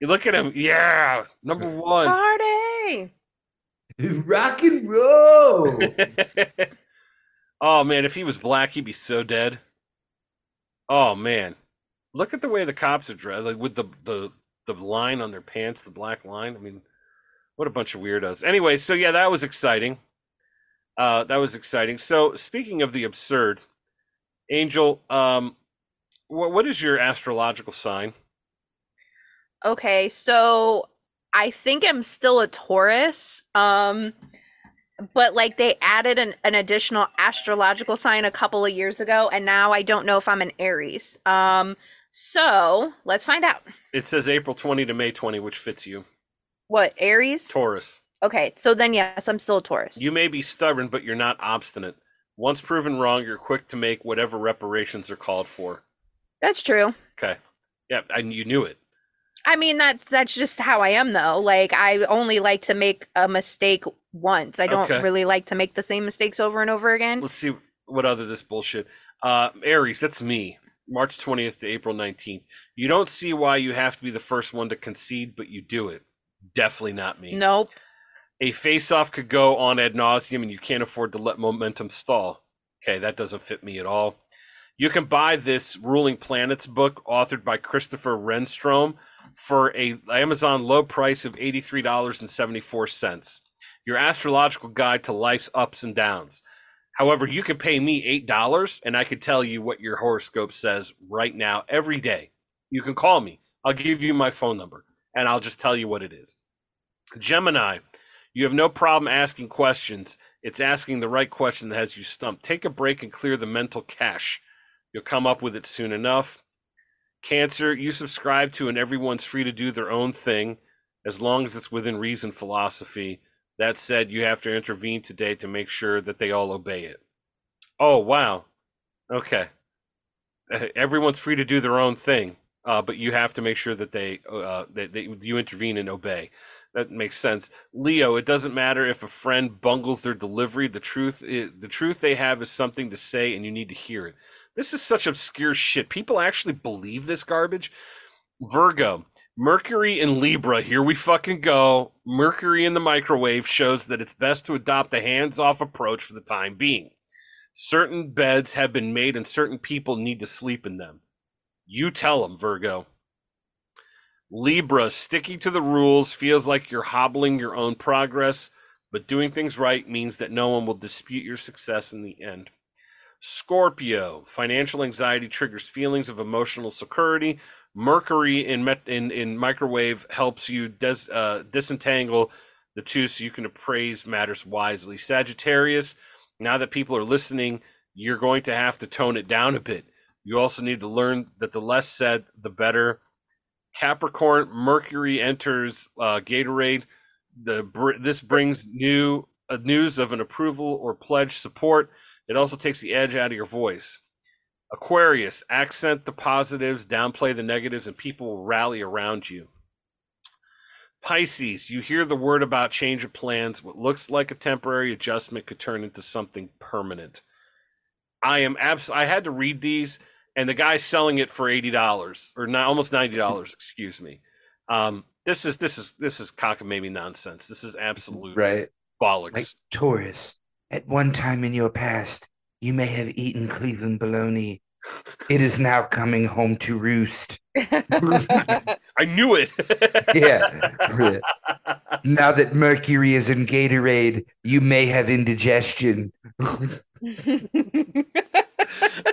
You look at him. Yeah, number one. Party. Rock and roll. oh man, if he was black, he'd be so dead. Oh man, look at the way the cops are dressed, like with the the the line on their pants, the black line. I mean, what a bunch of weirdos. Anyway, so yeah, that was exciting. Uh, that was exciting. So speaking of the absurd, Angel, um, what what is your astrological sign? Okay, so I think I'm still a Taurus. Um but like they added an, an additional astrological sign a couple of years ago and now I don't know if I'm an Aries. Um so, let's find out. It says April 20 to May 20, which fits you. What, Aries? Taurus. Okay, so then yes, I'm still a Taurus. You may be stubborn, but you're not obstinate. Once proven wrong, you're quick to make whatever reparations are called for. That's true. Okay. Yeah, and you knew it. I mean that's that's just how I am though. Like I only like to make a mistake once. I don't Okay. really like to make the same mistakes over and over again. Let's see what other this bullshit. Uh, Aries, that's me. March 20th to April 19th. You don't see why you have to be the first one to concede, but you do it. Definitely not me. Nope. A face-off could go on ad nauseum, and you can't afford to let momentum stall. Okay, that doesn't fit me at all. You can buy this Ruling Planets book, authored by Christopher Renstrom, for a Amazon low price of eighty-three dollars and seventy-four cents. Your astrological guide to life's ups and downs. However, you could pay me eight dollars, and I could tell you what your horoscope says right now, every day. You can call me. I'll give you my phone number, and I'll just tell you what it is. Gemini, you have no problem asking questions. It's asking the right question that has you stumped. Take a break and clear the mental cache. You'll come up with it soon enough. Cancer, you subscribe to and everyone's free to do their own thing as long as it's within reason philosophy. That said, you have to intervene today to make sure that they all obey it. Oh, wow. Okay. Uh, Everyone's free to do their own thing, uh, but you have to make sure that they, uh, that they you intervene and obey. That makes sense. Leo, it doesn't matter if a friend bungles their delivery. The truth, is, the truth they have is something to say, and you need to hear it. This is such obscure shit. People actually believe this garbage. Virgo, Mercury in Libra, here we fucking go. Mercury in the microwave shows that it's best to adopt a hands off approach for the time being. Certain beds have been made and certain people need to sleep in them. You tell them, Virgo. Libra, sticking to the rules feels like you're hobbling your own progress, but doing things right means that no one will dispute your success in the end. Scorpio, financial anxiety triggers feelings of emotional security. Mercury in in, in microwave helps you des, uh, disentangle the two so you can appraise matters wisely. Sagittarius, now that people are listening, you're going to have to tone it down a bit. You also need to learn that the less said, the better. Capricorn, Mercury enters uh, Gatorade. The this brings new uh, news of an approval or pledge support. It also takes the edge out of your voice. Aquarius, accent the positives, downplay the negatives, and people will rally around you. Pisces, you hear the word about change of plans. What looks like a temporary adjustment could turn into something permanent. I am abs. I had to read these, and the guy's selling it for eighty dollars or not, almost ninety dollars. excuse me. Um, this is this is this is cockamamie nonsense. This is absolute Right. bollocks. Like Taurus, at one time in your past, you may have eaten Cleveland bologna. It is now coming home to roost. I knew it. Yeah. Now that Mercury is in Gatorade, you may have indigestion.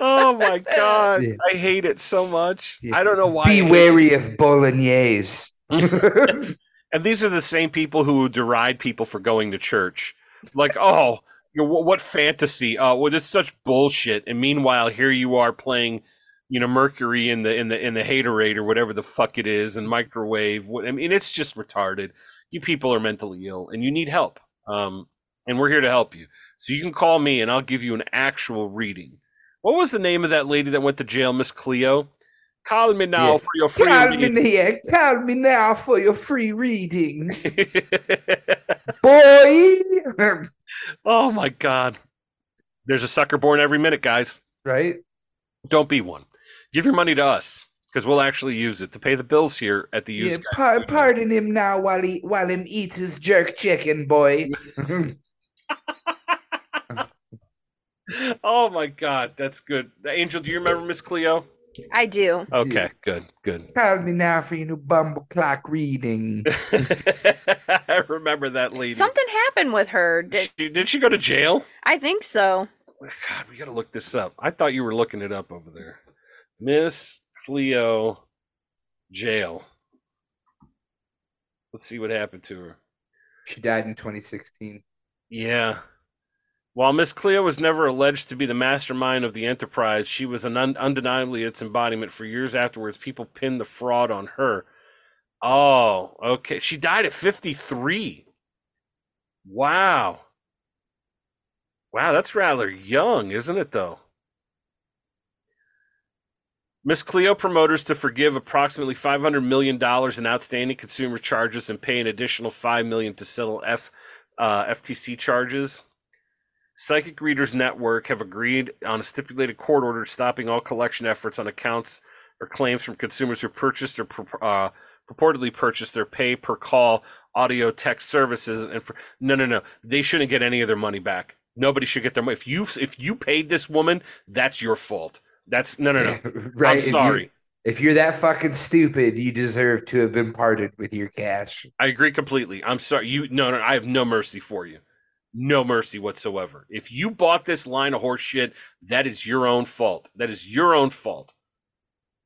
oh my god, Yeah. I hate it so much. Yeah. I don't know why. Be wary of bolognese. And these are the same people who deride people for going to church. Like, oh, you know, what, fantasy? Oh, well, it's such bullshit. And meanwhile, here you are playing, you know, Mercury in the in the in the haterade or whatever the fuck it is, and microwave. What- I mean, it's just retarded. You people are mentally ill, and you need help. Um, and we're here to help you. So you can call me, and I'll give you an actual reading. What was the name of that lady that went to jail, Miss Cleo? Call me now Yeah. for your free Call me reading. Call me now for your free reading. Boy. oh my god. There's a sucker born every minute, guys. right? Don't be one. Give your money to us because we'll actually use it to pay the bills here at the Yeah, par- pardon him now while he while him eats his jerk chicken, boy. Oh my god, that's good. Angel, do you remember Miss Cleo? I do. Okay, Yeah. good, good. Call me now for your new bumble clock reading. I remember that lady. Something happened with her. Did, She, did she go to jail? I think so. God, we got to look this up. I thought you were looking it up over there. Miss Cleo jail. Let's see what happened to her. She died in 2016. Yeah. While Miss Cleo was never alleged to be the mastermind of the enterprise, she was un- undeniably its embodiment. For years afterwards, people pinned the fraud on her. Oh, okay. She died at 53. Wow. Wow, that's rather young, isn't it, though? Miss Cleo promoters to forgive approximately $500 million in outstanding consumer charges and pay an additional $5 million to settle F, uh, FTC charges. Psychic Readers Network have agreed on a stipulated court order stopping all collection efforts on accounts or claims from consumers who purchased or uh, purportedly purchased their pay per call audio text services. And for no, no, no, they shouldn't get any of their money back. Nobody should get their money. If you if you paid this woman, that's your fault. That's no, no, no. right. I'm sorry. If you're that fucking stupid, you deserve to have been parted with your cash. I agree completely. I'm sorry. You no, no. I have no mercy for you. No mercy whatsoever. If you bought this line of horse shit, that is your own fault. That is your own fault.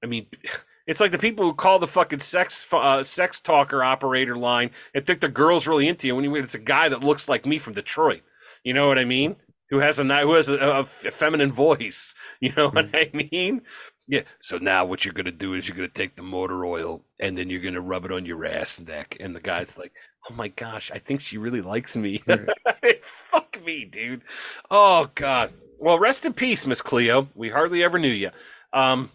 I mean, it's like the people who call the fucking sex uh, sex talker operator line and think the girl's really into you when you, it's a guy that looks like me from Detroit. You know what I mean? Who has a who has a, a feminine voice? You know what I mean? Yeah. So now what you're gonna do is you're gonna take the motor oil and then you're gonna rub it on your ass neck, and the guy's like, "Oh my gosh, I think she really likes me." Fuck me, dude. Oh god. Well, rest in peace, Miss Cleo. We hardly ever knew you. Um,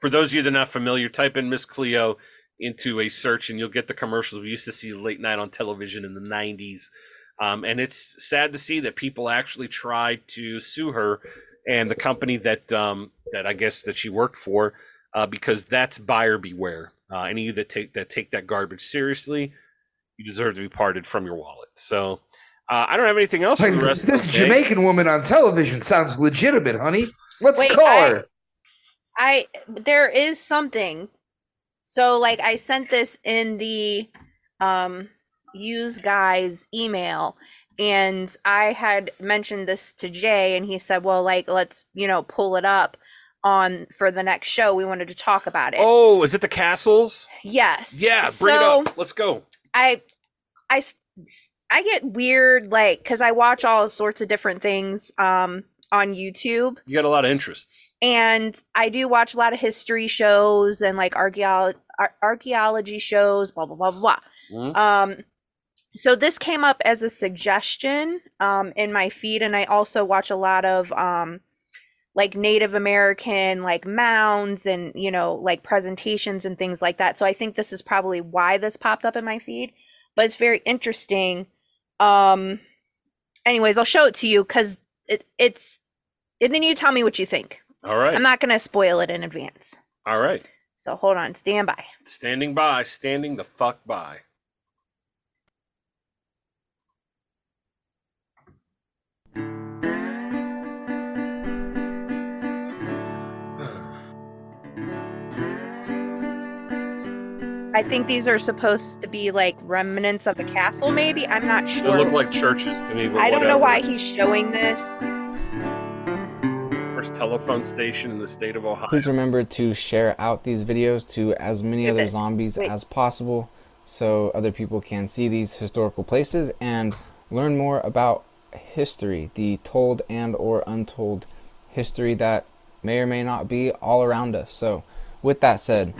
for those of you that are not familiar, type in Miss Cleo into a search and you'll get the commercials we used to see late night on television in the 90s. Um, and it's sad to see that people actually tried to sue her and the company that um, that I guess that she worked for uh, because that's buyer beware. Uh, any of you that take that take that garbage seriously, you deserve to be parted from your wallet. So uh, I don't have anything else for Like, the rest. this of the day. Jamaican woman on television sounds legitimate, honey. Let's Wait, call I- her. I there is something. So like I sent this in the um use guys email and I had mentioned this to Jay and he said, "Well, like let's, you know, pull it up on for the next show. We wanted to talk about it." Oh, is it the castles? Yes. Yeah, bring So, it up. Let's go. I I I get weird like cuz I watch all sorts of different things um on YouTube You got a lot of interests. and I do watch a lot of history shows and like archaeology archaeology shows, blah blah blah blah. Mhm. blah. Um, so this came up as a suggestion um in my feed, and I also watch a lot of um like Native American like mounds and you know like presentations and things like that. So I think this is probably why this popped up in my feed. But it's very interesting. Um anyways, I'll show it to you cuz it, it's and then you tell me what you think. All right. I'm not going to spoil it in advance. All right. So hold on, stand by. Standing by, standing the fuck by. I think these are supposed to be like remnants of the castle, maybe. I'm not sure. They look like churches to me, but I don't know why he's showing this. First telephone station in the state of Ohio. Please remember to share out these videos to as many Here other is. zombies Wait. as possible so other people can see these historical places and learn more about history, the told and or untold history that may or may not be all around us. So, with that said,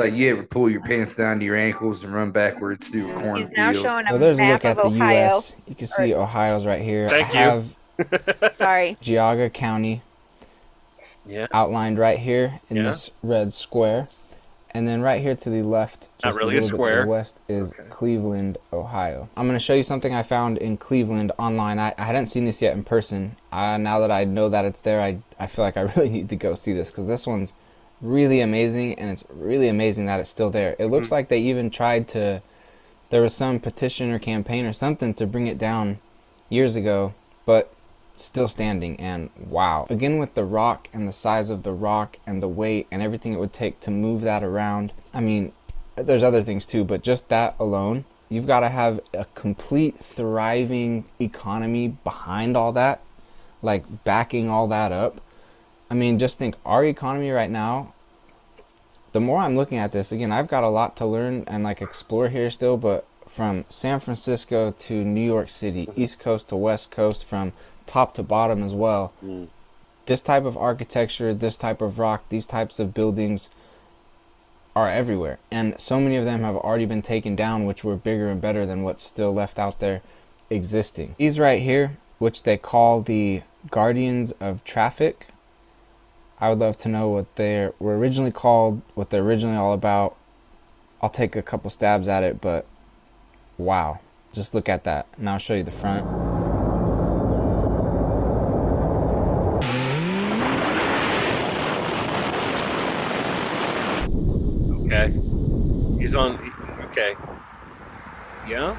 Like you ever pull your pants down to your ankles and run backwards through a cornfield? so there's a look at the Ohio. US. You can see Ohio's right here. Thank I you. have Sorry. Geauga County Yeah. outlined right here in Yeah. this red square. And then right here to the left, just really a a little bit to the west, is Okay. Cleveland, Ohio. I'm going to show you something I found in Cleveland online. I, I hadn't seen this yet in person. Uh, now that I know that it's there, I, I feel like I really need to go see this because this one's really amazing and it's really amazing that it's still there. It looks mm. like they even tried to, there was some petition or campaign or something to bring it down years ago, but still standing and wow. Again with the rock and the size of the rock and the weight and everything it would take to move that around. I mean there's other things too but just that alone you've got to have a complete thriving economy behind all that like backing all that up i mean just think our economy right now the more i'm looking at this again i've got a lot to learn and like explore here still but from san francisco to new york city mm-hmm. east coast to west coast from top to bottom as well mm. this type of architecture this type of rock these types of buildings are everywhere. And so many of them have already been taken down which were bigger and better than what's still left out there existing. These right here which they call the guardians of traffic i would love to know what they were originally called what they're originally all about i'll take a couple stabs at it but wow just look at that and i'll show you the front Okay. He's on. Okay. Yeah.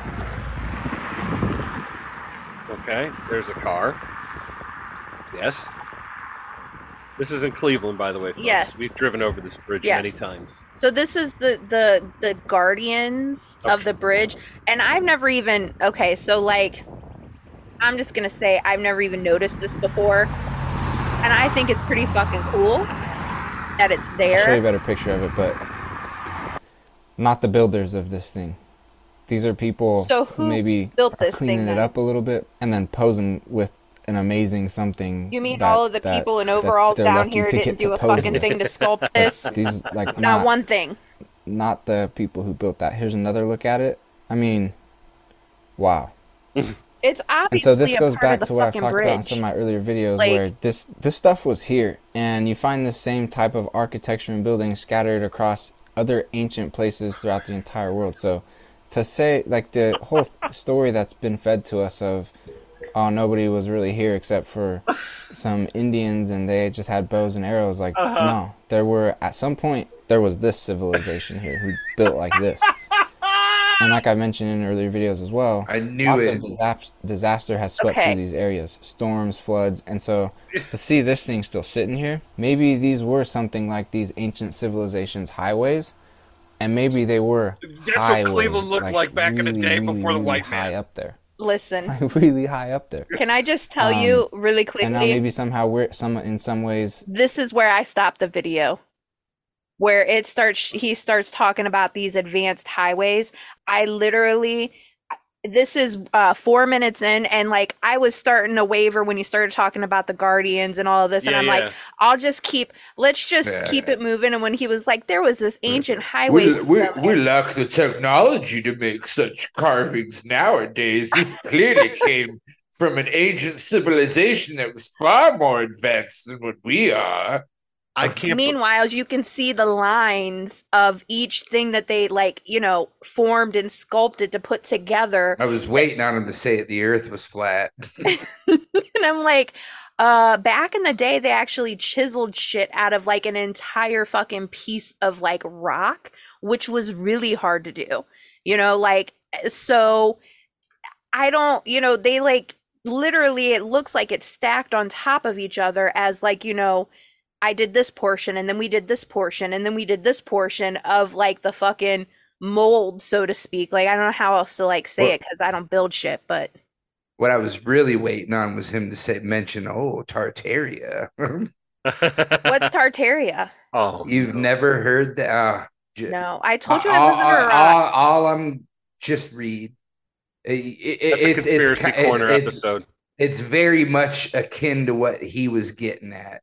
Okay. There's a car. Yes. This is in Cleveland, by the way. Folks. Yes. We've driven over this bridge Yes. many times. So this is the the the guardians of the bridge, and I've never even okay. So like, I'm just gonna say I've never even noticed this before, and I think it's pretty fucking cool that it's there. I'll show you a better picture of it, but not the builders of this thing. These are people So who who maybe built are this thing cleaning it up a little bit and then posing with an amazing something. You mean that- all of the that- people in overalls down here to didn't do a fucking with. thing to sculpt this? These like Not not one thing. not the people who built that. Here's another look at it. I mean, wow. It's obviously And so this goes back to what I've talked about in some of my earlier videos, Like- where this this stuff was here, and you find the same type of architecture and buildings scattered across other ancient places throughout the entire world. So, to say like the whole story that's been fed to us of, oh nobody was really here except for some Indians and they just had bows and arrows. Like Uh-huh. no, there were at some point there was this civilization here who built like this. And like I mentioned in earlier videos as well, I knew lots it. of disas- disaster has swept Okay. through these areas storms floods and so to see this thing still sitting here maybe these were something like these ancient civilizations highways and maybe they were That's what Cleveland looked like back in the really, day really, before the really white high man. up there Listen, like really high up there can I just tell you um, really and now quickly? maybe somehow we're some in some ways this is where I stopped the video. Where it starts, he starts talking about these advanced highways. I literally, this is uh, four minutes in, and like I was starting to waver when you started talking about the Guardians and all of this, and Yeah, I'm yeah. like, I'll just keep, let's just Yeah. keep it moving. And when he was like, there was this ancient highway. We, we, we lack the technology to make such carvings nowadays. This clearly came from an ancient civilization that was far more advanced than what we are. I can't. Meanwhile, you can see the lines of each thing that they like, you know, formed and sculpted to put together. I was waiting on him to say the earth was flat. and I'm like, uh, back in the day, they actually chiseled shit out of like an entire fucking piece of like rock, which was really hard to do. You know, like, so I don't, you know, they like literally, it looks like it's stacked on top of each other as like, you know, I did this portion and then we did this portion and then we did this portion of like the fucking mold, so to speak. Like, I don't know how else to like say Well- it because I don't build shit, but. What I was really waiting on was him to say mention, oh, Tartaria. What's Tartaria? oh, You've never heard that? Uh, j- No, I told you all, I was under a all- rock. all- all I'm just read. It- it- That's a conspiracy it's, corner it's, it's, episode. it's very much akin to what he was getting at.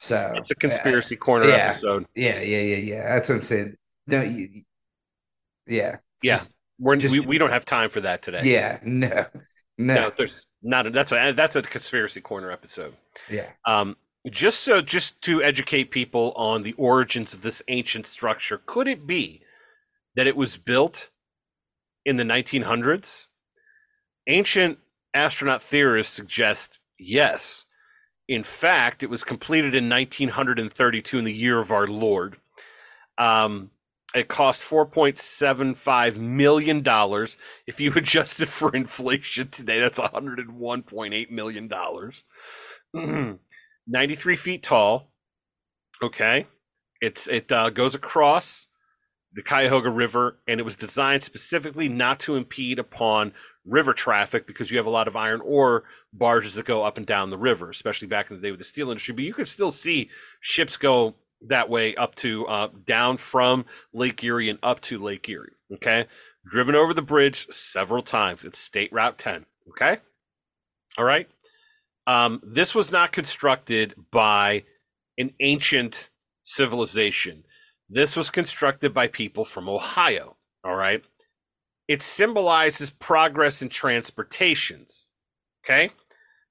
So It's a conspiracy corner yeah. episode. Yeah, yeah, yeah, yeah. That's what I'm saying. No, you, yeah, Yeah. Just- We're, just- we we don't have time for that today. yeah. No, no, No, there's not. A, that's a that's a conspiracy corner episode. yeah. Um, just so just to educate people on the origins of this ancient structure, could it be that it was built in the 1900s? Ancient astronaut theorists suggest yes. In fact, it was completed in 1932 in the year of our Lord. Um, it cost 4.75 million dollars. If you adjust it for inflation today, that's 101.8 million dollars. 93 feet tall. Okay, it's it uh, goes across the Cuyahoga River, and it was designed specifically not to impede upon river traffic because you have a lot of iron ore barges that go up and down the river, especially back in the day with the steel industry. But you could still see ships go that way up to uh, down from Lake Erie and up to Lake Erie. Okay, driven over the bridge several times. It's State Route 10. Okay, all right. Um, this was not constructed by an ancient civilization. This was constructed by people from Ohio. All right. It symbolizes progress in transportations. Okay.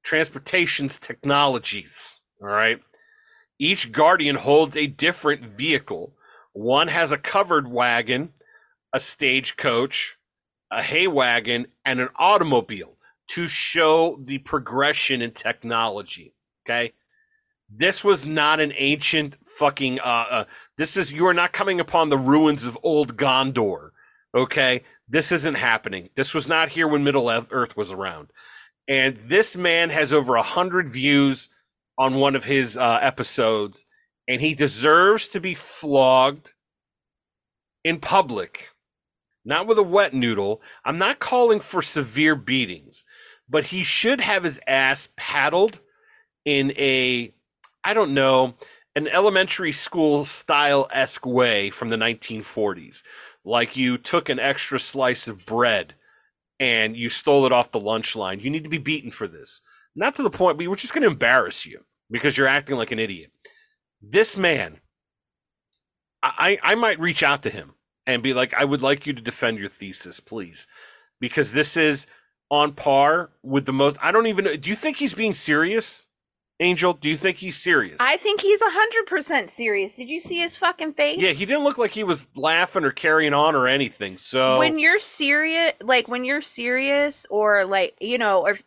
Transportations technologies. All right. Each guardian holds a different vehicle. One has a covered wagon, a stagecoach, a hay wagon, and an automobile to show the progression in technology. Okay. This was not an ancient fucking. Uh, uh, this is you are not coming upon the ruins of old Gondor. Okay, this isn't happening. This was not here when Middle Earth was around, and this man has over a hundred views on one of his uh, episodes, and he deserves to be flogged in public, not with a wet noodle. I'm not calling for severe beatings, but he should have his ass paddled in a I don't know, an elementary school style esque way from the 1940s. Like you took an extra slice of bread and you stole it off the lunch line. You need to be beaten for this. Not to the point, we're just going to embarrass you because you're acting like an idiot. This man, I, I might reach out to him and be like, I would like you to defend your thesis, please. Because this is on par with the most. I don't even know. Do you think he's being serious? Angel, do you think he's serious? I think he's a hundred percent serious. Did you see his fucking face? yeah, he didn't look like he was laughing or carrying on or anything. So When you're serious, like when you're serious, or like you know, or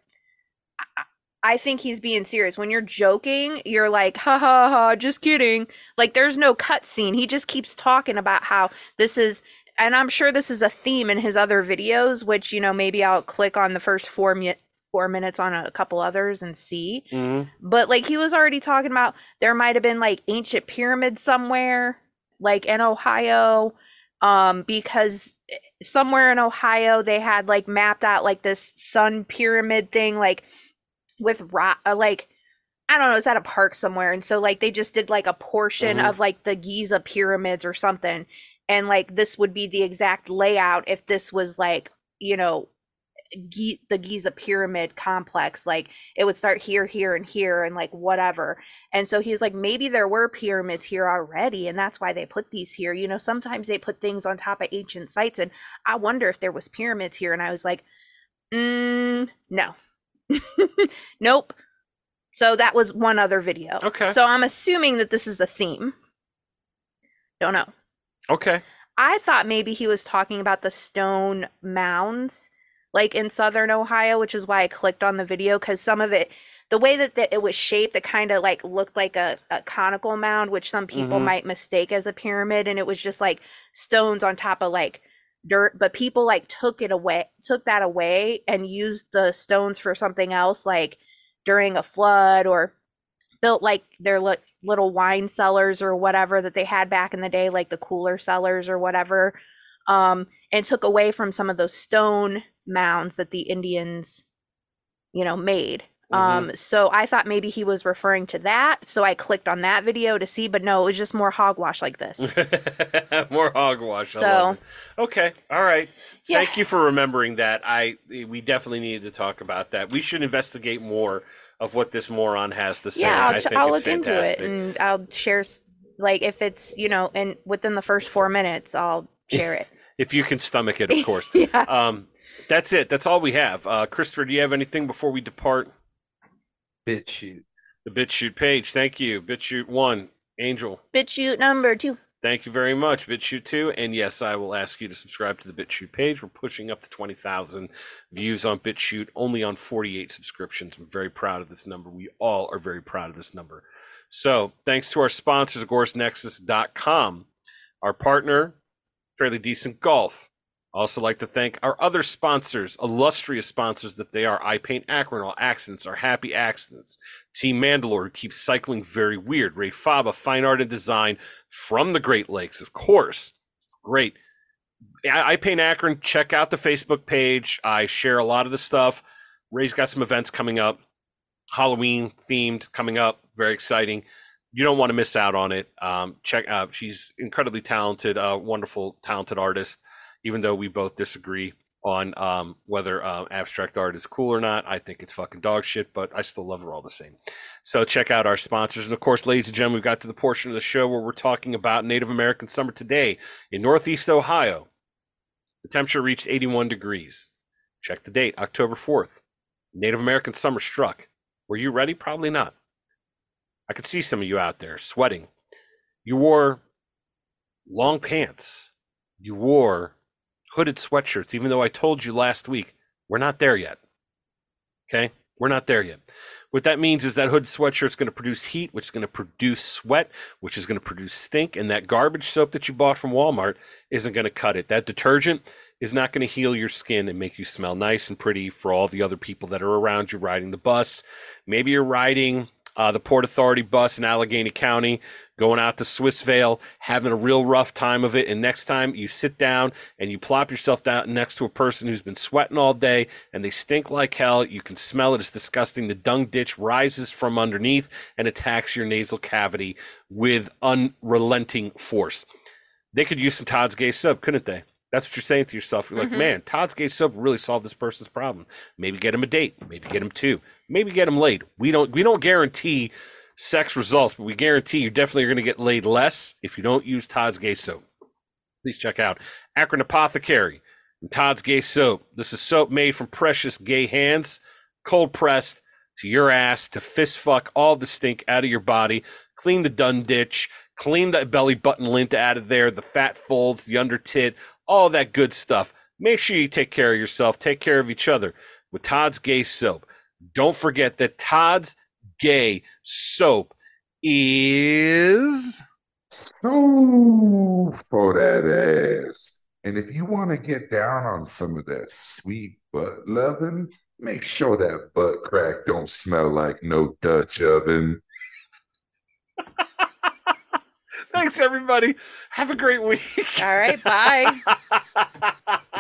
I- I think he's being serious. When you're joking, you're like, ha ha ha, just kidding. Like there's no cut scene. He just keeps talking about how this is, and I'm sure this is a theme in his other videos. Which you know, maybe I'll click on the first four mi- four minutes on a couple others and see. Mhm. But like he was already talking about there might have been like ancient pyramids somewhere, like in Ohio, um, because somewhere in Ohio they had like mapped out like this sun pyramid thing, like with rock, uh, like I don't know, it's at a park somewhere, and so like they just did like a portion Mhm. of like the Giza pyramids or something, and like this would be the exact layout if this was like you know Gi- the Giza pyramid complex. Like it would start here, here, and here, and like whatever. And so he's like, maybe there were pyramids here already, and that's why they put these here. You know, sometimes they put things on top of ancient sites, and I wonder if there was pyramids here. And I was like, Mm, no. nope. So that was one other video. Okay. So I'm assuming that this is the theme. Don't know. Okay. I thought maybe he was talking about the stone mounds, like in southern Ohio, which is why I clicked on the video because some of it, the way that the, it was shaped, it kind of like looked like a, a conical mound, which some people Mhm. might mistake as a pyramid, and it was just like stones on top of like dirt. But people like took it away, took that away, and used the stones for something else, like during a flood or built like their li- little wine cellars or whatever that they had back in the day like the cooler cellars or whatever um and took away from some of those stone mounds that the indians you know made um so i thought maybe he was referring to that so i clicked on that video to see but no it was just more hogwash like this More hogwash. So- okay, all right. Yeah. Thank you for remembering that. I we definitely needed to talk about that. We should investigate more of what this moron has to say. yeah I i'll, ch- I'll look into it and i'll share s- like if it's you know and within the first four minutes i'll share it If you can stomach it, of course. yeah um, that's it. That's all we have. Uh, Christopher, do you have anything before we depart? BitChute. The BitChute page. Thank you. BitChute one. Angel. BitChute number two. Thank you very much, BitChute 2. And yes, I will ask you to subscribe to the BitChute page. We're pushing up to 20,000 views on BitChute, only on 48 subscriptions. I'm very proud of this number. We all are very proud of this number. So, thanks to our sponsors, AgoristNexus.com, our partner, Fairly Decent Golf. Also like to thank our other sponsors, illustrious sponsors that they are. I Paint Akron, All Accidents are Happy Accidents. Team Mandalore, keeps cycling very weird. Rae Faba, Fine Art and Design from the Great Lakes, of course. Great. I, I Paint Akron. Check out the Facebook page. I share a lot of the stuff. Rae's got some events coming up, Halloween themed coming up. Very exciting. You don't want to miss out on it. Um, check out. She's incredibly talented, uh, wonderful, talented artist. Even though we both disagree on um, whether uh, abstract art is cool or not, I think it's fucking dog shit. But I still love her all the same. So check out our sponsors. And of course, ladies and gentlemen, we've got to the portion of the show where we're talking about Native American summer today in Northeast Ohio. The temperature reached 81 degrees. Check the date, October 4th. Native American summer struck. Were you ready? Probably not. I could see some of you out there sweating. You wore long pants. You wore hooded sweatshirts, even though I told you last week we're not there yet. Okay? We're not there yet. What that means is that hooded sweatshirt is going to produce heat, which is going to produce sweat, which is going to produce stink, and that garbage soap that you bought from Walmart isn't going to cut it. That detergent is not going to heal your skin and make you smell nice and pretty for all the other people that are around you riding the bus. Maybe you're riding uh, the Port Authority bus in Allegheny County, going out to Swissvale, having a real rough time of it. And next time you sit down and you plop yourself down next to a person who's been sweating all day and they stink like hell, you can smell it. It's disgusting. The dung ditch rises from underneath and attacks your nasal cavity with unrelenting force. They could use some Todd's Gay soap, couldn't they? That's what you're saying to yourself. You're like, Mhm. man, Todd's Gay soap really solved this person's problem. Maybe get him a date. Maybe get him two. Maybe get him laid. We don't. We don't guarantee sex results, but we guarantee you definitely are going to get laid less if you don't use Todd's Gay soap. Please check out Akron Apothecary and Todd's Gay soap. This is soap made from precious gay hands, cold pressed to your ass to fist fuck all the stink out of your body, clean the dun ditch, clean the belly button lint out of there, the fat folds, the under tit, all that good stuff. Make sure you take care of yourself, take care of each other with Todd's Gay soap. Don't forget that Todd's Gay soap is So for that ass. And if you want to get down on some of that sweet butt loving, make sure that butt crack don't smell like no Dutch oven. Thanks everybody. Have a great week. All right, bye.